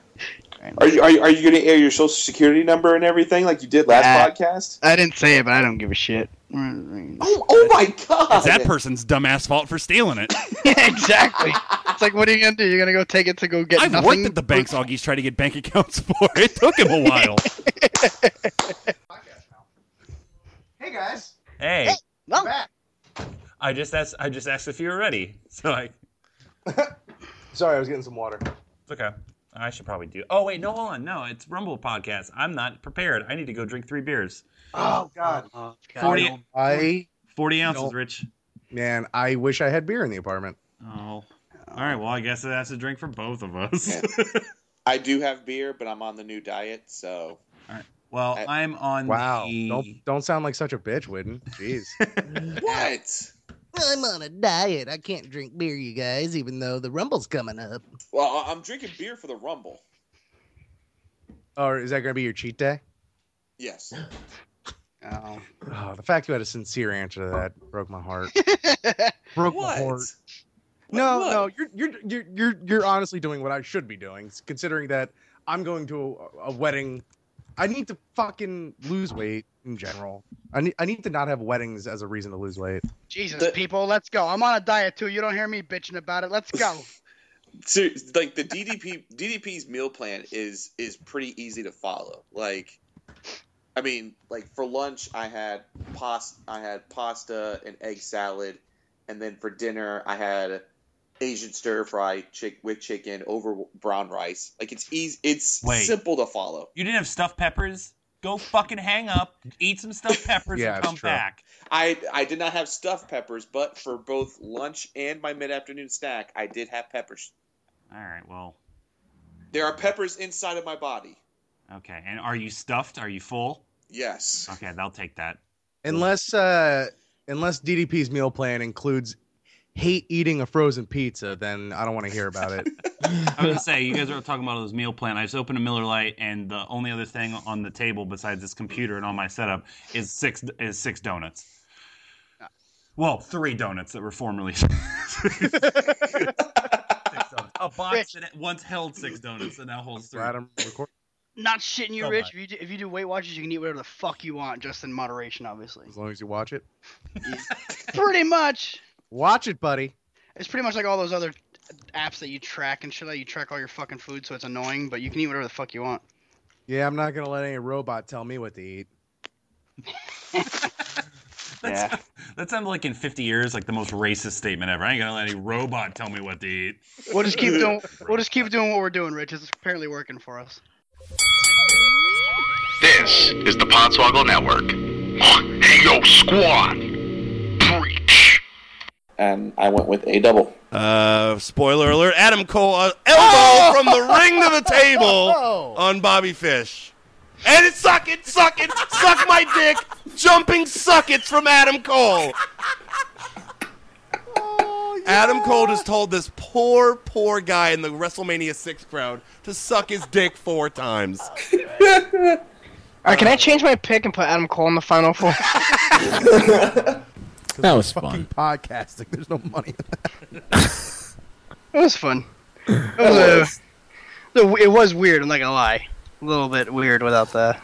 S15: Are you, are you, are you going to air your social security number and everything like you did last
S3: Uh,
S15: podcast?
S3: I didn't say it, but I don't give a shit.
S15: Oh, oh my god!
S1: It's that person's dumbass fault for stealing it.
S3: yeah, exactly. It's like, what are you gonna do? You're gonna go take it to go get
S1: I've
S3: nothing?
S1: worked at the banks Augie's tried to get bank accounts for. It took him a while.
S41: Hey guys.
S1: Hey,
S41: I'm back.
S1: I just asked. I just asked if you were ready. So I.
S10: Sorry, I was getting some water.
S1: It's okay. I should probably do. Oh wait, no, hold on. No, it's Rumble podcast. I'm not prepared. I need to go drink three beers.
S10: Oh God.
S1: 40,
S10: I
S1: 40 ounces,
S10: Nope.
S1: Rich.
S10: man, I wish I had beer in the apartment.
S1: Oh. All right. Well, I guess it has to drink for both of us.
S15: I do have beer, but I'm on the new diet, so.
S1: All right. Well,
S15: I-
S1: I'm on
S10: Wow.
S1: the.
S10: Don't don't sound like such a bitch, Whitten. Jeez.
S15: What?
S42: I'm on a diet. I can't drink beer, you guys, even though the Rumble's coming up.
S15: Well, I- I'm drinking beer for the Rumble.
S10: or is that gonna be your cheat day?
S15: Yes.
S3: Oh.
S10: Oh, the fact you had a sincere answer to that broke my heart. broke my heart. No,
S15: What?
S10: no, you're you're you're you're you're honestly doing what I should be doing, considering that I'm going to a, a wedding. I need to fucking lose weight in general. I need I need to not have weddings as a reason to lose weight.
S3: Jesus, people, let's go. I'm on a diet too. You don't hear me bitching about it. Let's go.
S15: So, like the DDP DDP's meal plan is is pretty easy to follow. Like, I mean, like for lunch I had pasta, I had pasta and egg salad, and then for dinner I had Asian stir fry chick with chicken over brown rice. Like it's easy, it's
S1: Wait.
S15: simple to follow.
S1: You didn't have stuffed peppers? Go fucking hang up, eat some stuffed peppers,
S15: Yeah,
S1: and come back.
S15: I I did not have stuffed peppers, but for both lunch and my mid afternoon snack, I did have peppers.
S1: All right. Well.
S15: There are peppers inside of my body.
S1: Okay. And are you stuffed? Are you full?
S15: Yes.
S1: Okay, they'll take that.
S10: Unless uh unless DDP's meal plan includes hate eating a frozen pizza, then I don't want to hear about it.
S1: I was gonna say you guys are talking about this meal plan. I just opened a Miller Lite, and the only other thing on the table besides this computer and all my setup is six is six donuts. Well, three donuts that were formerly six donuts. a box that once held six donuts and now holds three.
S3: Not shitting you,
S1: So
S3: Rich.
S1: much.
S3: If you, do, if you do Weight Watchers, you can eat whatever the fuck you want, just in moderation, obviously.
S10: As long as you watch it.
S3: Pretty much.
S10: Watch it, buddy.
S3: It's pretty much like all those other apps that you track and shit. Like you track all your fucking food, so it's annoying, but you can eat whatever the fuck you want.
S10: Yeah, I'm not gonna let any robot tell me what to eat.
S3: yeah.
S1: That sounds like in 50 years, like the most racist statement ever. I ain't gonna let any robot tell me what to eat.
S3: We'll just keep doing. We'll just keep doing what we're doing, Rich. It's apparently working for us.
S5: This is the Podswoggle Network. Hey, yo, squad.
S15: And I went with a double.
S43: Uh, spoiler alert: Adam Cole uh, elbow from the ring to the table on Bobby Fish, and it's suck it, suck it, suck my dick, jumping suckets from Adam Cole. Adam Cole just told this poor, poor guy in the WrestleMania six crowd to suck his dick four times.
S3: All right, can I change my pick and put Adam Cole in the final four?
S40: That was fucking podcasting. There's no money.
S3: It was fun. It was, a- it was weird. I'm not gonna lie. A little bit weird without the.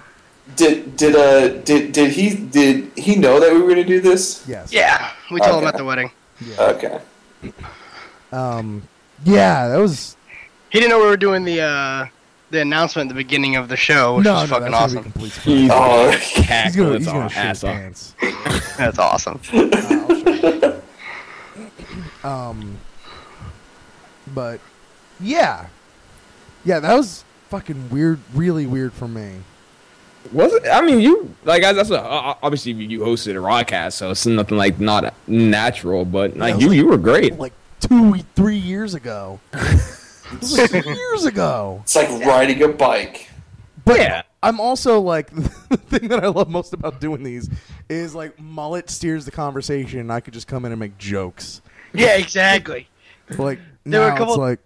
S15: Did did uh did did he did he know that we were gonna do this?
S10: Yes.
S3: Yeah, we told him
S15: Okay.
S3: at the wedding. Yeah.
S15: Okay.
S10: Um, yeah, that was.
S3: He didn't know we were doing the uh, the announcement at the beginning of the show, which
S10: No,
S3: was
S10: no,
S3: fucking
S10: that's
S3: awesome.
S10: gonna be complete surprise.
S15: Oh,
S10: he's gonna, he's gonna shit his pants.
S3: That's awesome.
S10: Um, but yeah, yeah, that was fucking weird, really weird for me.
S8: Was it? I mean, you like I- that's a, uh, obviously you you hosted a broadcast, so it's nothing like not natural. But like
S10: Yeah,
S8: you,
S10: like-
S8: you were great.
S10: Like two, three years ago. It was years ago.
S15: It's like riding a bike.
S10: But yeah. I'm also like the thing that I love most about doing these is like mullet steers the conversation. and I could just come in and make jokes.
S3: Yeah, exactly.
S10: Like
S3: There were a couple-
S10: it's like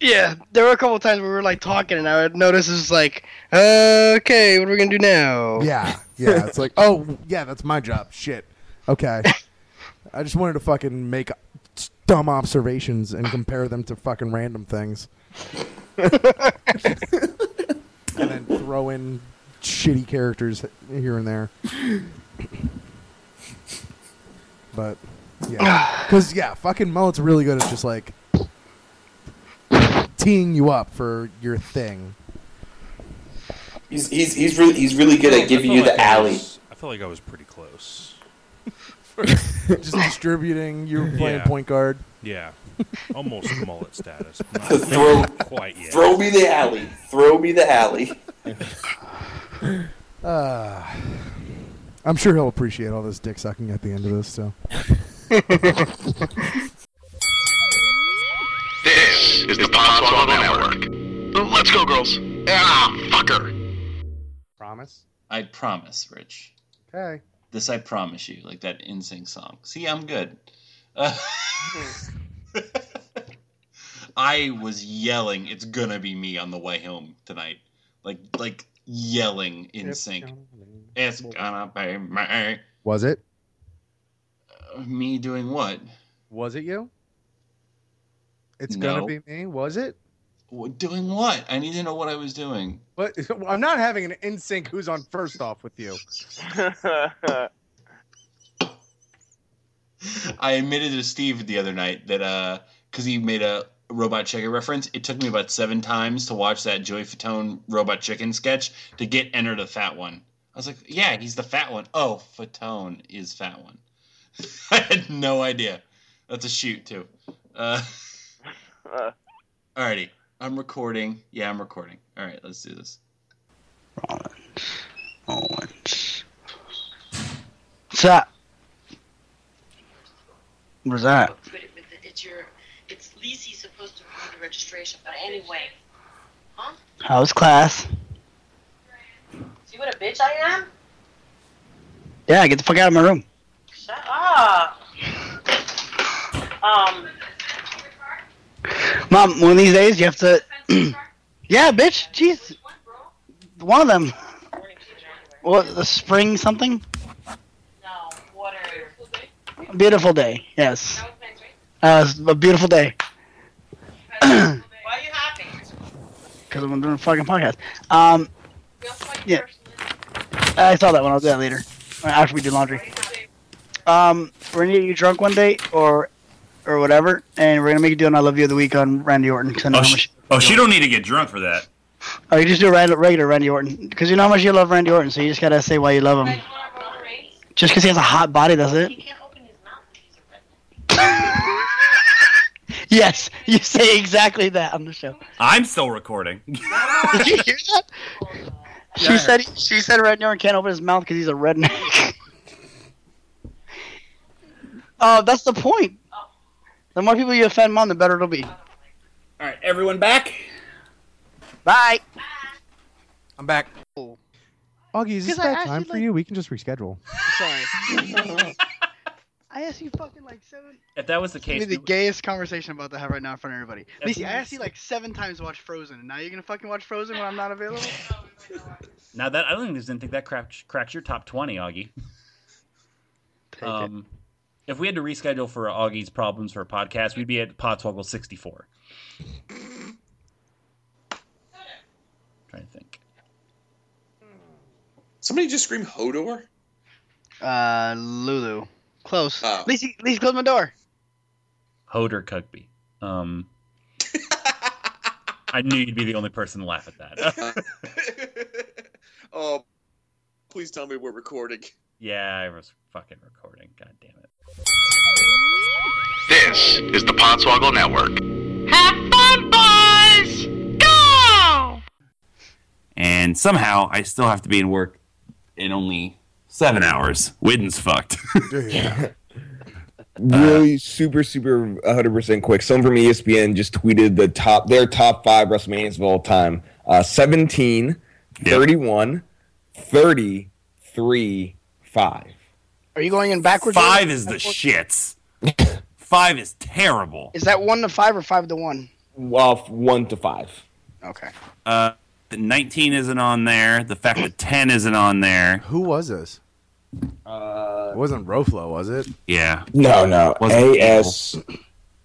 S3: Yeah, there were a couple of times where we were like talking, and I would notice it's like, uh, okay, what are we gonna do now?
S10: yeah, yeah. It's like oh yeah, that's my job. Shit. Okay. I just wanted to fucking make dumb observations and compare them to fucking random things. and then throw in shitty characters here and there. But yeah, because yeah, fucking mullet's really good at just like teeing you up for your thing.
S15: He's he's he's really he's really good at giving you
S44: felt
S15: the
S44: I
S15: alley.
S44: was- I feel like I was pretty close.
S10: just distributing. You were playing
S44: Yeah.
S10: point guard.
S44: Yeah, almost mullet status. Not
S15: Throw
S44: quite yet.
S15: throw me the alley. Throw me the alley.
S10: Uh, I'm sure he'll appreciate all this dick sucking at the end of this. So.
S5: This is the Podswoggle Network. Let's go, girls. Ah, fucker.
S7: Promise.
S1: I promise, Rich.
S7: Okay.
S1: This I promise you, like that NSYNC song. See, I'm good. Uh, I was yelling, "It's gonna be me" on the way home tonight, like like yelling NSYNC. It's gonna be me.
S7: Was it?
S1: Uh, Me doing what?
S7: Was it you? It's
S1: No.
S7: gonna be me. Was it?
S1: W- Doing what? I need to know what I was doing.
S7: But I'm not having an in sync. Who's on first off with you?
S1: I admitted to Steve the other night that uh, because he made a Robot Chicken reference, it took me about seven times to watch that Joey Fatone Robot Chicken sketch to get Enter the Fat One. I was like, yeah, he's the fat one. Oh, Fatone is fat one. I had no idea. That's a shoot too. Uh, alrighty, I'm recording. Yeah, I'm recording. All right, let's do this. Rollins.
S3: Owens. What's that? Where's that?
S45: But it, but it's your, it's Lisi's supposed to do the registration, but anyway. Huh?
S3: How's class?
S45: See what a bitch I am?
S3: Yeah, get the fuck out of my room.
S45: Shut up. Um,
S3: Mom, one of these days you have to. yeah, bitch. Jeez. One of them. What, the spring something? Beautiful day. Yes. Uh, a beautiful day.
S45: Why are you happy?
S3: Because I'm doing a fucking podcast. Um, yeah. I saw that one. I'll do that later. After we do laundry. Um, we're gonna get you drunk one day, or or whatever, and we're gonna make you do an "I Love You" of the week on Randy Orton. 'cause I know
S1: Oh,
S3: oh
S1: she, oh, she don't need to get drunk for that.
S3: oh, you just do a regular Randy Orton because you know how much you love Randy Orton, so you just gotta say why you love him. Just because he has a hot body, that's it. yes, you say exactly that on the show.
S1: I'm still recording.
S3: Did you hear that? She said she said Randy Orton can't open his mouth because he's a redneck. Oh, that's the point. The more people you offend, mom, the better it'll be.
S1: All right, everyone back.
S3: Bye.
S7: I'm back. Augie, is this
S3: Because
S7: bad time
S3: you,
S7: for
S3: like-
S7: you? We can just reschedule.
S3: Sorry. I asked you fucking like seven.
S46: If that was the case,
S3: me the gayest conversation I'm about to have right now in front of everybody.
S46: If
S3: Lacey, I asked you like seven times to watch Frozen, and now you're gonna fucking watch Frozen when I'm not available?
S46: now that I don't think, didn't think that cracks cracks your top twenty, Augie. Um,
S47: if we had to reschedule for Augie's problems for a podcast, we'd be at Podswoggle 64. trying to think.
S15: Somebody just scream Hodor.
S3: Uh, Lulu. Close.
S15: Oh.
S3: Lacey, Lacey, close my door.
S47: Hodor Cugby. Um, I knew you'd be the only person to laugh at that.
S15: Oh, please tell me we're recording.
S47: yeah, I was fucking recording. God damn it.
S5: This is the Podswoggle Network.
S48: Have fun, boys! Go!
S1: And somehow I still have to be in work in only seven hours. Widden's fucked.
S8: really super super 100% quick someone from espn just tweeted the top their top five wrestlemanias of all time uh 17 31 30 3 5
S3: Are you going in backwards?
S1: Five is the shits. Five is terrible.
S3: Is that one to five or five to one?
S8: well one to five
S3: Okay.
S1: Uh, the 19 isn't on there. The fact that 10 isn't on there.
S49: Who was this?
S8: Uh,
S49: it wasn't Roflo, was it?
S1: Yeah.
S8: no no a s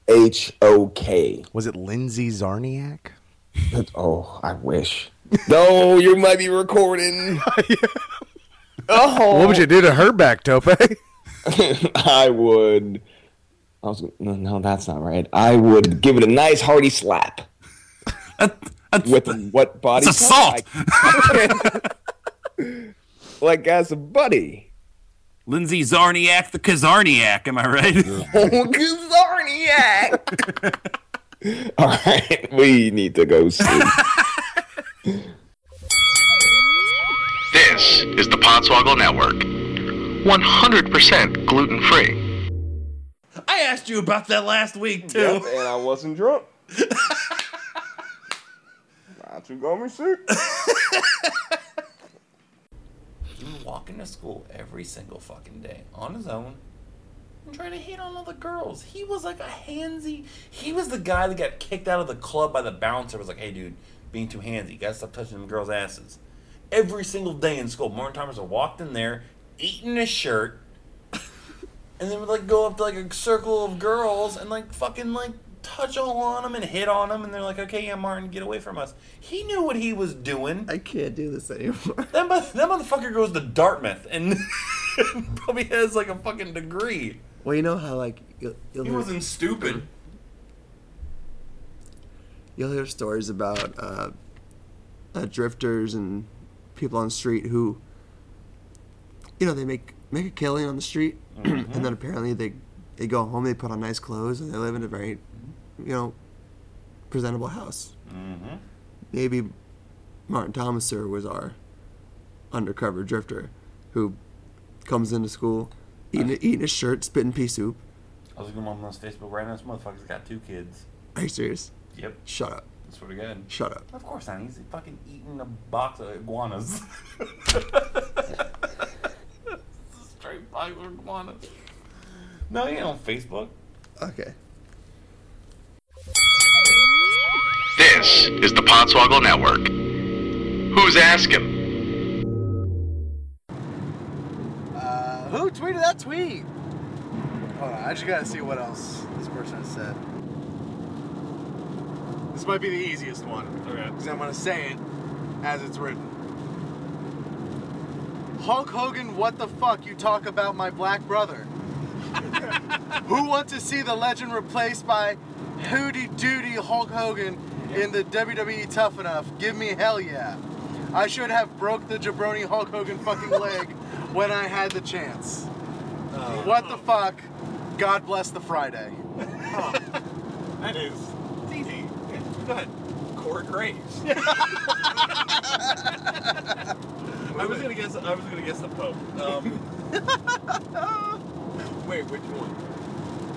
S8: h o k
S49: Was it Lindsay Czarniak?
S8: oh i wish no you might be recording oh
S49: What would you do to her back, Tope?
S8: I would. I was no, no, that's not right. I would give it a nice hearty slap. With what body?
S1: That's
S8: part?
S1: assault.
S8: I- like as a buddy.
S1: Lindsay Czarniak, the Kazarniak. Am I right?
S8: Oh, Czarniak. All right, we need to go see.
S5: This is the Podswoggle Network. 100% gluten free.
S1: I asked you about that last week too.
S8: Yep, and I wasn't drunk. Not you got me sick.
S1: He was walking to school every single fucking day on his own and trying to hit on all the girls. He was like a handsy. He was the guy that got kicked out of the club by the bouncer. Was like, hey, dude, being too handsy. You gotta stop touching them girls' asses. Every single day in school, Martin Thomas walked in there, eating a shirt, and then would like go up to like a circle of girls and like fucking like touch all on them and hit on them, and they're like, okay, yeah, Martin, get away from us. He knew what he was doing.
S50: I can't do this anymore.
S1: That, mo- that motherfucker goes to Dartmouth and probably has like a fucking degree.
S50: Well, you know how like you'll, you'll
S1: He
S50: hear,
S1: wasn't stupid.
S50: you'll hear stories about uh, uh, drifters and people on the street who, you know, they make make a killing on the street,
S1: Mhm.
S50: and then apparently they they go home, they put on nice clothes, and they live in a very, you know, presentable house.
S1: Mm-hmm.
S50: Maybe Martin Thomaser was our undercover drifter who comes into school eating, eating his shirt, spitting pea soup.
S1: I was looking on Facebook right now. This motherfucker's got two kids.
S50: Are you serious?
S1: Yep.
S50: Shut up.
S1: I swear to God.
S50: Shut up.
S1: Of course not. He's fucking eating a box of iguanas. Straight box of iguanas. No, he ain't on Facebook.
S50: Okay.
S5: This is the Podswoggle Network. Who's asking?
S10: Uh, who tweeted that tweet? Hold on, I just gotta see what else this person has said. This might be the easiest one. Okay. Because I'm gonna say it as it's written. Hulk Hogan, what the fuck? You talk about my black brother. Who wants to see the legend replaced by Hootie Doody Hulk Hogan in the WWE Tough Enough? Give me hell yeah. I should have broke the jabroni Hulk Hogan fucking leg when I had the chance. Oh. What the fuck? God bless the Friday.
S7: That is. Good. Corey Graves. I was gonna guess. I was gonna guess the Pope. Um, wait, which one?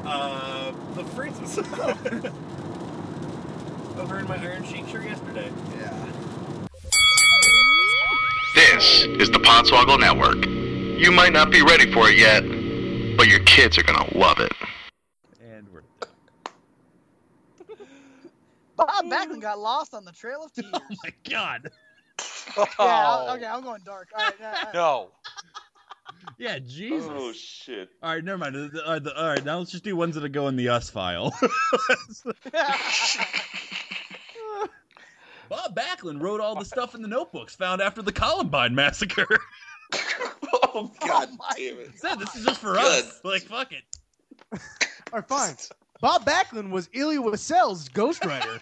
S7: Uh, the Francis Pope. Over in my Iron Sheik shirt yesterday.
S10: Yeah.
S5: This is the Podswoggle Network. You might not be ready for it yet, but your kids are gonna love it.
S47: And we're
S35: Bob Backlund got lost on the Trail of oh Tears. Oh
S47: my god.
S35: Yeah, I'll- oh. okay, I'm going dark. All right, yeah, all right.
S51: No.
S1: Yeah, Jesus.
S15: Oh shit.
S1: All right, never mind. The- the- All right, the- all right, now let's just do ones that go in the us file. Bob Backlund wrote all the stuff in the notebooks found after the Columbine massacre.
S15: Oh, oh God damn it!
S1: Said this is just for us. Like fuck it.
S10: All right, fine. Bob Backlund was Elie Wiesel's ghostwriter.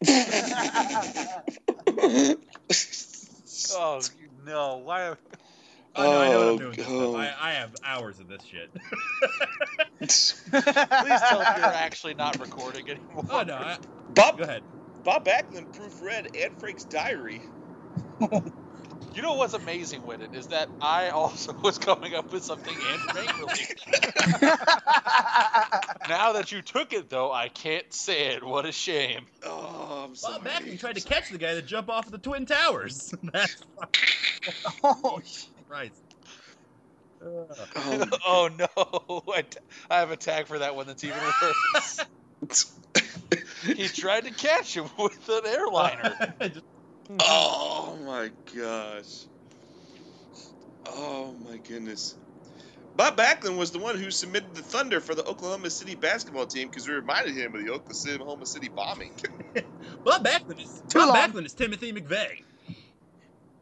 S35: Oh no! Why?
S1: Oh, no, I know what
S15: Oh,
S1: I'm doing. This
S15: God.
S1: stuff. I, I have hours of this shit.
S35: Please tell me you're actually not recording anymore.
S1: Oh no, I,
S15: Bob.
S1: go ahead.
S15: Bob Backlund proofread Anne Frank's diary.
S35: You know what's amazing with it is that I also was coming up with something Anne related. now that you took it, though, I can't say it. What a shame.
S15: Oh, I'm
S1: Bob Backlund tried to catch the guy that jumped off of the Twin Towers. That's
S3: Oh,
S1: right.
S35: Um, oh no! I, t- I have a tag for that one that's even worse. he tried to catch him with an airliner.
S15: Oh my gosh. Oh my goodness. Bob Backlund was the one who submitted the thunder for the Oklahoma City basketball team because we reminded him of the Oklahoma City bombing.
S1: Bob Backlund is
S3: Too
S1: Bob
S3: long.
S1: Backlund is Timothy McVeigh.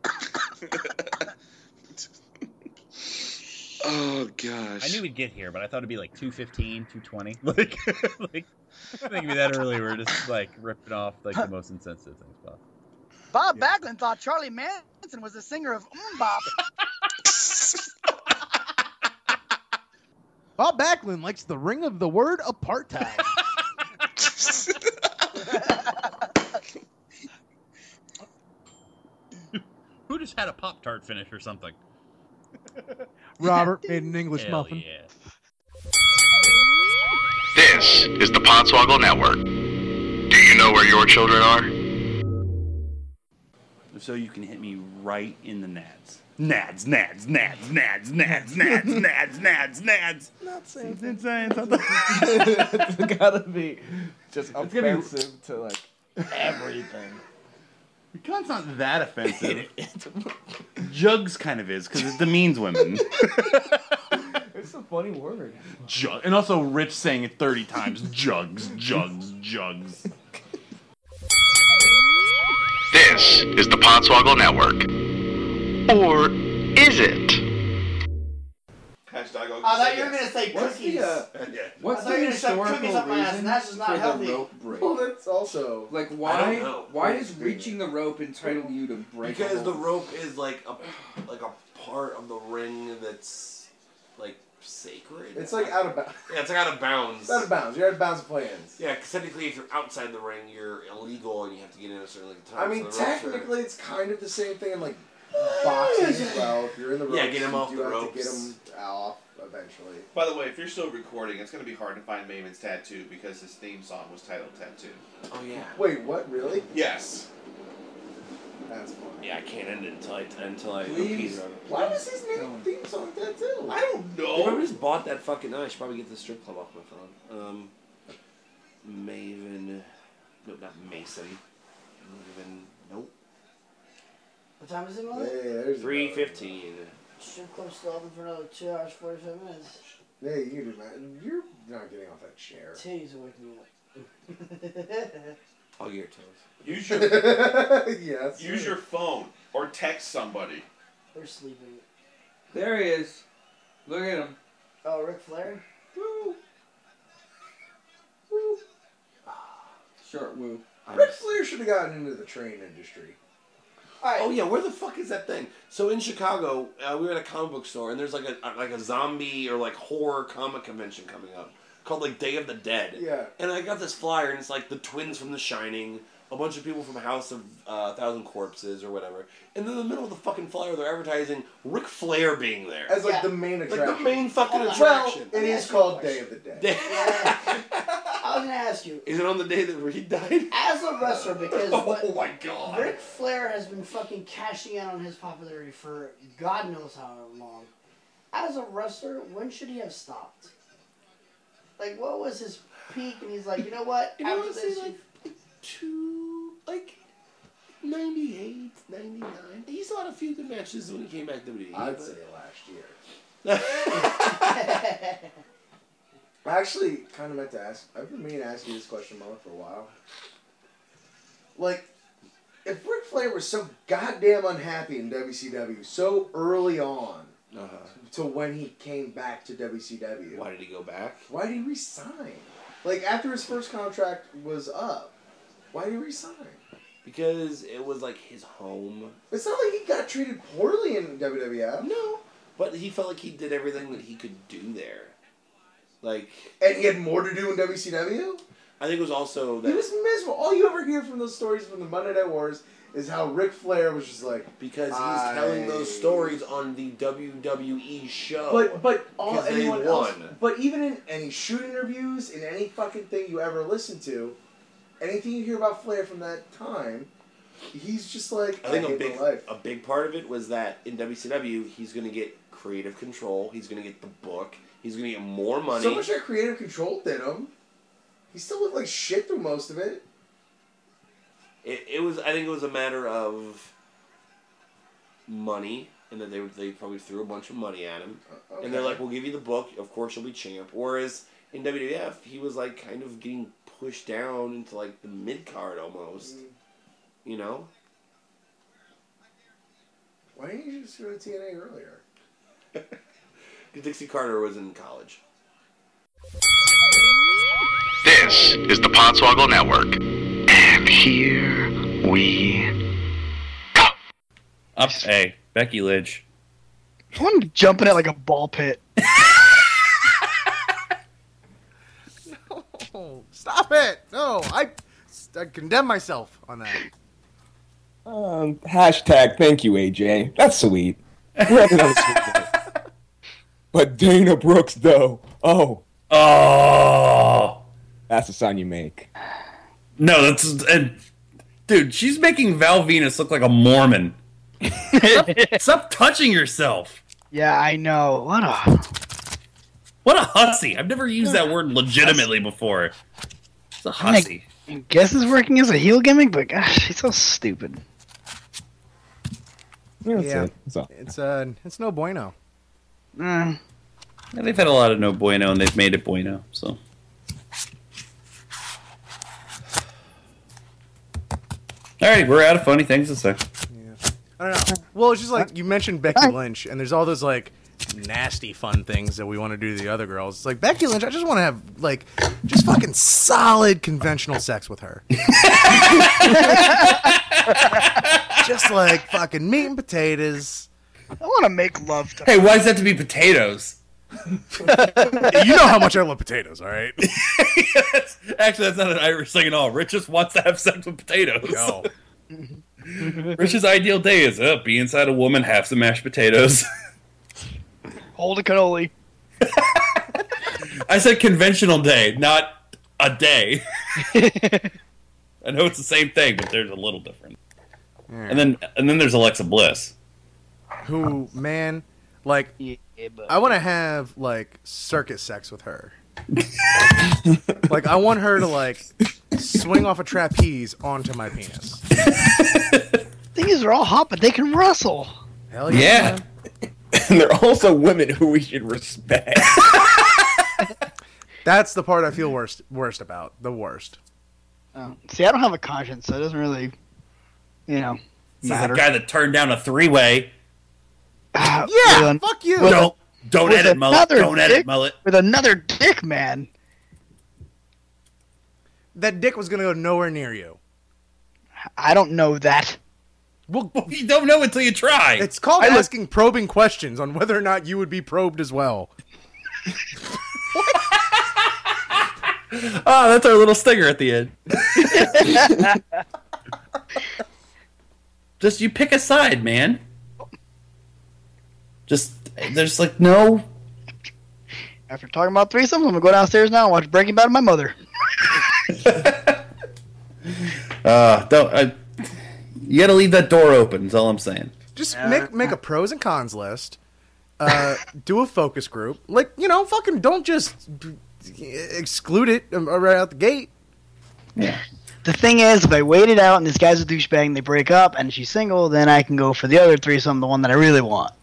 S15: oh gosh.
S1: I knew we'd get here, but I thought it'd be like 215, 220. Like, like I think it'd be that early. We're just like ripping off like the most insensitive things possible.
S3: Bob Backlund thought Charlie Manson was the singer of MMMBop.
S10: Bob Backlund likes the ring of the word apartheid.
S1: Who just had a Pop Tart finish or something?
S10: Robert made an English
S1: Hell
S10: muffin.
S1: yeah.
S5: This is the Podswoggle Network. Do you know where your children are?
S7: So you can hit me right in the nads. Nads, nads, nads, nads, nads, nads, nads, nads, nads.
S8: Not saying
S7: It's saying something.
S8: it's gotta be just
S7: It's gonna be-
S8: offensive to like everything.
S7: Cunt's not that offensive. Jugs kind of is because it demeans women.
S8: It's a funny word.
S7: Jug, and also Rich saying it thirty times. Jugs, jugs, jugs.
S5: This is the Podswoggle Network. Or is it?
S15: Hashtag
S52: I thought you were gonna say
S8: What's
S52: cookies.
S8: the, uh,
S52: I
S8: what's
S52: thought
S8: the
S52: you were gonna shove
S8: historical
S52: cookies up my ass,
S8: reason
S52: and that's just not
S8: for
S52: healthy.
S8: the rope break? Well, that's also
S53: Like
S8: I
S53: why?
S8: don't know.
S53: Why does reaching the rope entitle you to break? a
S54: Because the
S53: rope?
S54: rope is like a like a part of the ring that's like sacred.
S14: It's like out of bounds.
S54: Yeah, it's like out of bounds.
S14: It's out of bounds. You're out of bounds of plans.
S54: Yeah, 'cause technically, if you're outside the ring, you're illegal and you have to get in a certain like, time.
S14: I mean,
S54: so the ropes
S14: technically, it's kind of the same thing in like boxing as well. If you're in the ropes,
S54: Yeah, get 'em
S14: you
S54: off
S14: do
S54: the
S14: have
S54: ropes.
S14: to get them off eventually.
S55: By the way, if you're still recording, it's going to be hard to find Maven's tattoo because his theme song was titled Tattoo.
S54: Oh yeah.
S14: Wait, what? Really?
S55: Yes.
S14: That's funny.
S54: Yeah, I can't end it until I until I
S14: Please.
S54: appease her.
S14: Why was his name theme song tattoo?
S55: I don't
S54: You probably just bought that fucking. I should probably get the strip club off my phone. Um, Maven. No, not Mason. Maven. Nope.
S52: What time is it, Mother?
S14: Hey, there's
S54: Three
S14: another
S54: fifteen.
S52: Strip club still open for another two hours, forty-five minutes.
S14: Hey, you do not. You're not getting off that chair.
S52: Titties are waking me up.
S54: I'll get your toes.
S55: Use your
S14: yes.
S55: use your phone or text somebody.
S52: They're sleeping.
S53: There he is. Look at him.
S52: Oh, Ric Flair? Woo. Woo.
S53: Short woo.
S14: Ric Flair should have gotten into the train industry.
S54: Oh yeah, where the fuck is that thing? So in Chicago, uh, we were at a comic book store, and there's like a like a zombie or like horror comic convention coming up called like Day of the Dead.
S14: Yeah.
S54: And I got this flyer, and it's like the twins from The Shining, a bunch of people from House of uh, Thousand Corpses or whatever. And then in the middle of the fucking flyer, they're advertising Ric Flair being there.
S14: As like the main attraction.
S54: Like
S14: attraction.
S54: the main fucking
S14: Well,
S54: attraction.
S14: it is called Day of the Dead.
S52: I was gonna ask you,
S54: Is it on the day that Reed died?
S52: as a wrestler, because what
S54: Oh my god.
S52: Ric Flair has been fucking cashing in on his popularity for God knows how long. As a wrestler, when should he have stopped? Like, what was his peak? And he's like, you know what?
S54: You know,
S52: After
S54: honestly,
S52: this,
S54: like two, like ninety eight. '99. He still had a few good matches when he came back to WWE.
S14: I'd
S54: but-
S14: say last year. I actually kind of meant to ask. I've been meaning to ask you this question, Mama, for a while. Like, if Ric Flair was so goddamn unhappy in WCW so early on
S54: Uh-huh.
S14: to when he came back to WCW,
S54: Why did he go back?
S14: why did he resign? Like after his first contract was up, why did he resign?
S54: Because it was like his home.
S14: It's not like he got treated poorly in WWF.
S54: No, but he felt like he did everything that he could do there. Like,
S14: and he had more to do in WCW.
S54: I think it was also that
S14: He was miserable. All you ever hear from those stories from the Monday Night Wars is how Ric Flair was just like
S54: because he's
S14: I-
S54: telling those stories on the WWE show.
S14: But but all anyone else. But even in any shoot interviews, in any fucking thing you ever listen to, anything you hear about Flair from that time, he's just like
S54: I think a big
S14: life.
S54: a big part of it was that in WCW he's going to get creative control. He's going to get the book. He's going to get more money.
S14: So much that creative control did him. He still looked like shit through most of it.
S54: It, it was. I think it was a matter of money, and that they they probably threw a bunch of money at him, and they're like, "We'll give you the book. Of course, you'll be champ." Whereas in WWF, he was like kind of getting pushed down into like the mid card almost. Mm. You know.
S14: Why didn't you just go to TNA earlier?
S54: Because Dixie Carter was in college.
S5: This is the Podswoggle Network. And here we go.
S1: Up, hey, Becky Lynch.
S3: I want to jump in it like a ball pit.
S10: Oh, stop it! No, I, I condemn myself on that.
S8: Um, hashtag thank you, AJ. That's sweet. We're having another sweet day. But Dana Brooks, though. Oh.
S1: Oh.
S8: That's the sign you make.
S1: No, that's and dude, she's making Val Venis look like a Mormon. stop, stop touching yourself.
S3: Yeah, I know. What a
S1: What a hussy! I've never used that word legitimately before. It's a
S3: I
S1: hussy.
S3: I guess it's working as a heel gimmick, but gosh, she's so stupid.
S10: yeah,
S8: it. That's
S10: it's uh, it's no bueno.
S3: Mm.
S1: Yeah, they've had a lot of no bueno, and they've made it bueno. So. All right, we're out of funny things to say.
S10: I don't know. Well, it's just like you mentioned Becky Lynch, and there's all those like nasty fun things that we want to do to the other girls. It's like Becky Lynch, I just want to have like just fucking solid conventional sex with her. just like fucking meat and potatoes.
S3: I want to make love to.
S1: Hey, why does that to be potatoes?
S10: you know how much I love potatoes, all right?
S1: Actually, that's not an Irish thing at all. Rich just wants to have sex with potatoes.
S10: No.
S1: Rich's ideal day is uh, be inside a woman, have some mashed potatoes.
S3: Hold a cannoli.
S1: I said conventional day, not a day. I know it's the same thing, but there's a little different. Hmm. And then and then there's Alexa Bliss.
S10: Who, man, like, I want to have like circus sex with her. like, I want her to like swing off a trapeze onto my penis.
S3: Things are all hot, but they can wrestle.
S10: Hell
S1: yeah.
S8: and they're also women who we should respect.
S10: That's the part I feel worst worst about. The worst.
S3: Oh. See, I don't have a conscience, so it doesn't really, you know,
S1: This is
S3: matter.
S1: the guy that turned down a three way.
S3: yeah,
S10: Yeah, fuck you.
S1: Don't don't edit mullet. Don't edit mullet.
S3: with another dick man.
S10: That dick was gonna go nowhere near you.
S3: I don't know that.
S10: Well,
S1: you don't know until you try.
S10: It's called
S3: I look-
S10: asking probing questions on whether or not you would be probed as well.
S1: Oh, that's our little stinger at the end. Just you pick a side, man. Just there's like no.
S3: After talking about threesomes, I'm gonna go downstairs now and watch Breaking Bad with my mother.
S1: Uh, don't. Uh, you got to leave that door open. Is all I'm saying.
S10: Just make make a pros and cons list. Uh, do a focus group. Like you know, fucking don't just exclude it um, right out the gate.
S1: Yeah.
S3: the thing is, if I wait it out and this guy's a douchebag and they break up and she's single, then I can go for the other threesome, the one that I really want.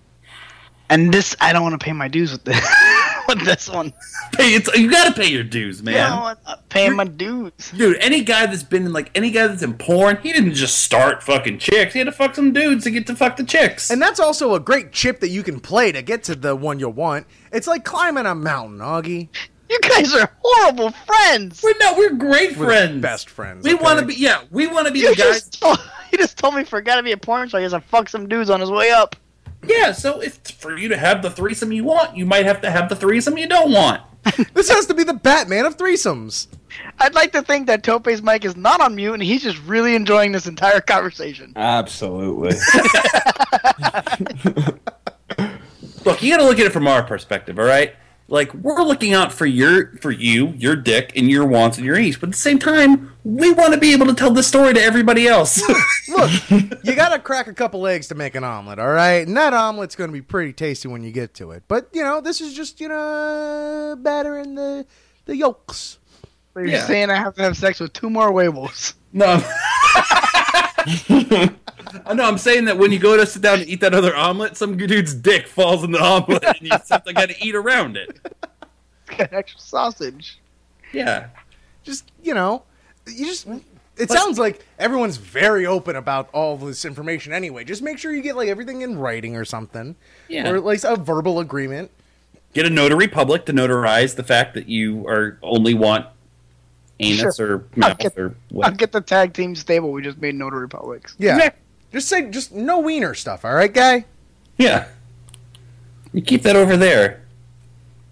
S3: And this, I don't want to pay my dues with this. with this one.
S1: Pay it's you gotta pay your dues, man.
S3: Yeah, I'm not paying my dues.
S1: Dude, any guy that's been in like any guy that's in porn, he didn't just start fucking chicks. He had to fuck some dudes to get to fuck the chicks.
S10: And that's also a great chip that you can play to get to the one you want. It's like climbing a mountain, Augie.
S3: You guys are horrible friends.
S1: We're no, we're great
S10: We're
S1: friends.
S10: best friends.
S1: We
S10: okay?
S1: want to be yeah, we want to be
S3: You
S1: the guys.
S3: just, told, you just told me for a guy to be a porn star, he has to fuck some dudes on his way up.
S1: Yeah, so if for you to have the threesome you want, you might have to have the threesome you don't want.
S10: This has to be the Batman of threesomes.
S3: I'd like to think that Tope's mic is not on mute and he's just really enjoying this entire conversation.
S8: Absolutely.
S1: Look, you got to look at it from our perspective, all right? Like we're looking out for your for you, your dick, and your wants and your needs, but at the same time, we want to be able to tell this story to everybody else.
S10: Look, you gotta crack a couple eggs to make an omelet, all right? And that omelet's gonna be pretty tasty when you get to it. But you know, this is just you know battering the the yolks.
S3: So you're
S1: Yeah.
S3: saying I have to have sex with two more Weibels.
S1: no. I know. I'm saying that when you go to sit down and eat that other omelet, some dude's dick falls in the omelet, and you something got to eat around it.
S3: Got extra sausage.
S1: Yeah.
S10: Just you know, you just. It sounds like everyone's very open about all this information anyway. Just make sure you get like everything in writing or something,
S1: Yeah.
S10: or at least a verbal agreement.
S1: Get a notary public to notarize the fact that you are only want anus
S3: Sure.
S1: or mouth
S3: get-
S1: or
S3: I'll get the tag team stable we just made Notary publics.
S10: Yeah, just say just no wiener stuff. All right, guy.
S1: Yeah. You keep that over there.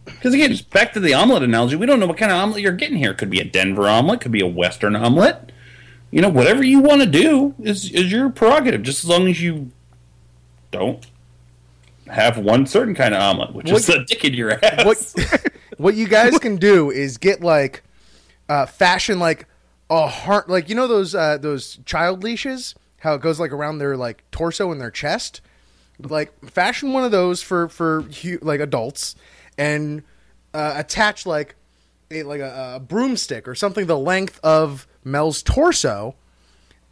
S1: Because again, just back to the omelet analogy, we don't know what kind of omelet you're getting here. Could be a Denver omelet, could be a Western omelet. You know, whatever you want to do is is your prerogative, just as long as you don't have one certain kind of omelet, which is
S10: What-
S1: a dick in your ass.
S10: What what you guys can do is get like uh, fashion like a heart like you know those uh, those child leashes how it goes like around their like torso and their chest like fashion one of those for for like adults and uh, attach like a, like a, a broomstick or something the length of Mel's torso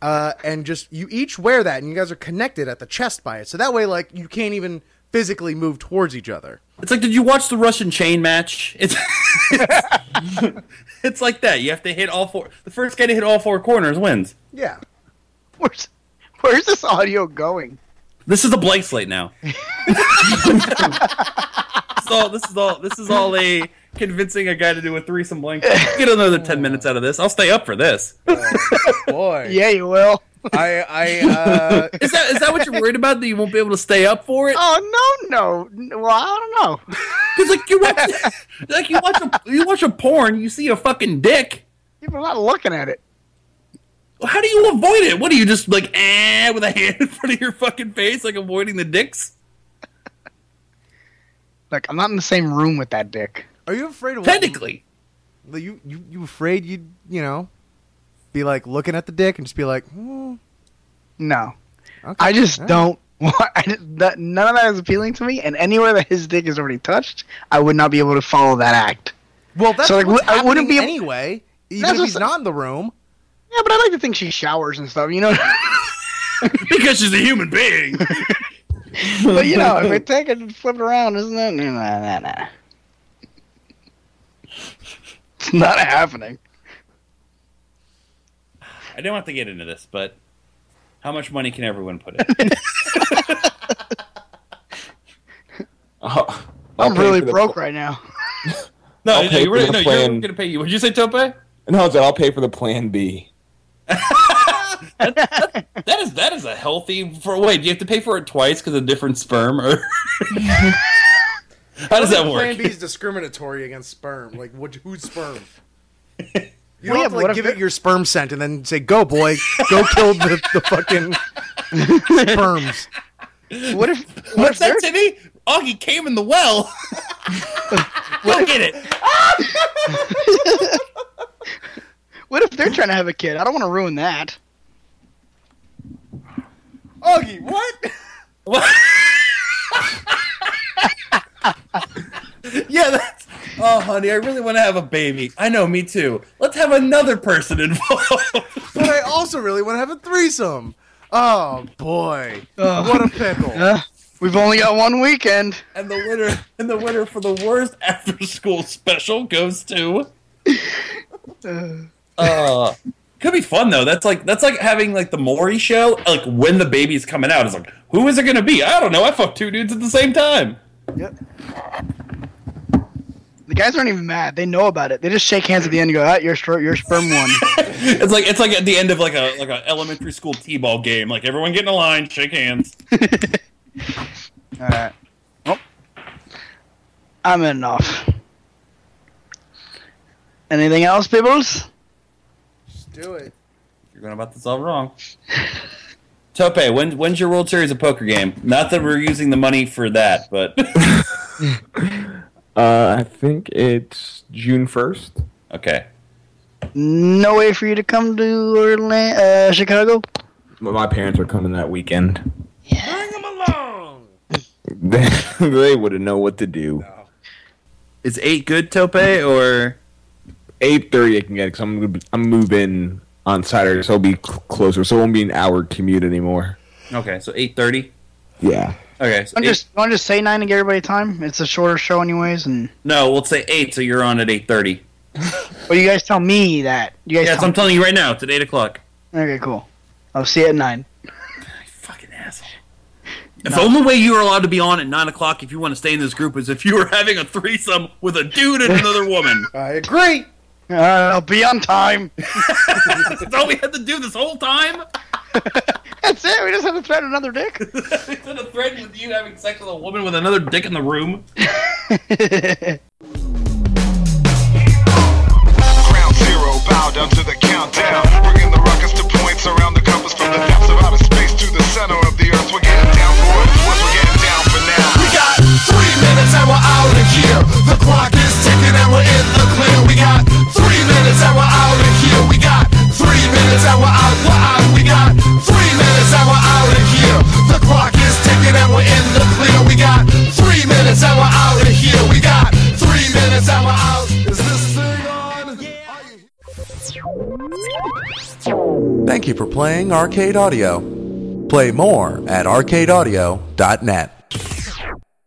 S10: uh, and just you each wear that and you guys are connected at the chest by it so that way like you can't even physically move towards each other
S1: It's like, did you watch the Russian chain match? It's it's, it's like that. You have to hit all four. The first guy to hit all four corners wins.
S10: yeah
S3: Where's Where's this audio going?
S1: This is a blank slate now. this is all. This is all. This is all a convincing a guy to do a threesome blank. Get another ten minutes out of this. I'll stay up for this.
S10: boy
S3: Yeah, you will.
S10: I I uh
S1: Is that is that what you're worried about? That you won't be able to stay up for it?
S3: Oh no, no. Well, I don't know.
S1: Because like you watch, like you watch a you watch a porn, you see a fucking dick.
S3: People are not looking at it.
S1: How do you avoid it? What do you just like eh with a hand in front of your fucking face, like avoiding the dicks?
S3: Like I'm not in the same room with that dick.
S10: Are you afraid of
S1: Technically,
S10: Like, You you you afraid you'd you know be like looking at the dick and just be like, hmm,
S3: No,
S10: okay,
S3: I just
S10: all right."
S3: don't. Want, I just, that, none of that is appealing to me. And anywhere that his dick is already touched, I would not be able to follow that act.
S10: Well, that's
S3: So, like,
S10: what's
S3: I wouldn't be able-
S10: anyway. Even
S3: That's
S10: if he's not in the room.
S3: Yeah, but I like to think she showers and stuff. You know.
S1: because she's a human being.
S3: but you know, if I take it and flip it around, isn't it? Nah, nah, nah. It's not happening.
S1: I didn't want to get into this, but how much money can everyone put in?
S8: Oh, I'll
S3: I'm
S8: pay
S3: really broke
S8: pl-
S3: right now.
S1: No,
S8: I'll
S1: no, you
S8: for
S1: really,
S8: the
S1: no, you're going to pay you. Would you say Tope?
S8: No, it's- I'll pay for the plan B.
S1: That is that is a healthy. For wait, do you have to pay for it twice because of different sperm, or how does that work
S10: Plan
S1: work?
S10: B is discriminatory against sperm. Like, what, who's sperm? You
S3: Well,
S10: don't
S3: yeah,
S10: have to like give
S3: it-
S10: it your sperm scent and then say, "Go, boy, go kill the, the fucking sperms."
S3: What if? What
S1: What's
S3: if
S1: that,
S3: to me
S1: Timmy? Augie came in the well. Go get it.
S3: What if they're trying to have a kid? I don't want to ruin that.
S10: Augie, what? What?
S1: Yeah, that's. Oh, honey, I really want to have a baby. I know, me too. Let's have another person involved.
S10: But I also really want to have a threesome. Oh boy,
S3: Oh.
S10: what a pickle!
S3: Yeah, we've only got one weekend.
S1: And the winner and the winner for the worst after school special goes to uh could be fun though. That's like that's like having like the Maury show, like when the baby's coming out. It's like, who is it gonna be? I don't know. I fucked two dudes at the same time.
S3: Yep. The guys aren't even mad. They know about it. They just shake hands at the end and go, "Ah, your sper- your sperm won."
S1: It's like it's like at the end of like a like a elementary school t-ball game. Like everyone get in a line, shake hands.
S3: All right. Well, I'm enough. Anything else, peoples?
S10: Just do it.
S1: You're going about this all wrong. Tope, when when's your World Series of Poker game? Not that we're using the money for that, but
S8: Uh, I think it's June first.
S1: okay.
S3: No way for you to come to Orlando, uh, Chicago.
S8: My parents are coming that weekend.
S10: Bring them along.
S8: they, they wouldn't know what to do.
S56: Is eight good, Tope, or
S8: eight thirty? I can get because I'm gonna- I'm moving on Saturday, so I'll be cl- closer. So it won't be an hour commute anymore.
S1: Okay, so eight thirty.
S8: Yeah.
S1: Okay, so
S3: I'm
S1: eight-
S3: just want to just say nine to get everybody time. It's a shorter show, anyways, and
S1: no, we'll say eight, so you're on at eight thirty.
S3: well, you guys tell me that. You guys.
S1: Yes,
S3: tell
S1: I'm telling you right now. It's at eight o'clock.
S3: Okay, cool. I'll see you at nine.
S1: If the only way you are allowed to be on at nine o'clock if you want to stay in this group is if you were having a threesome with a dude and another woman.
S10: I agree.
S3: Uh, I'll be on time.
S1: That's all we had to do this whole time.
S3: That's it. We just have to thread another dick.
S1: Instead of threatening with you having sex with a woman with another dick in the room.
S57: Ground zero, bow down to the countdown. Bringing the rockets to points around the compass from the depths of outer space to the center of the earth. We're getting down for what it's. We're getting down for now.
S50: We got three minutes and we're out of here. The clock is ticking and we're in the clear. We got three minutes and we're out of here. We got three minutes and we're out. We're out. We got three minutes and we're out of here. The clock is ticking and we're in the clear. We got three minutes and we're out of here. We got three minutes and we're out. Is this thing on?
S58: Thank you for playing Arcade Audio. Play more at arcadeaudio.net.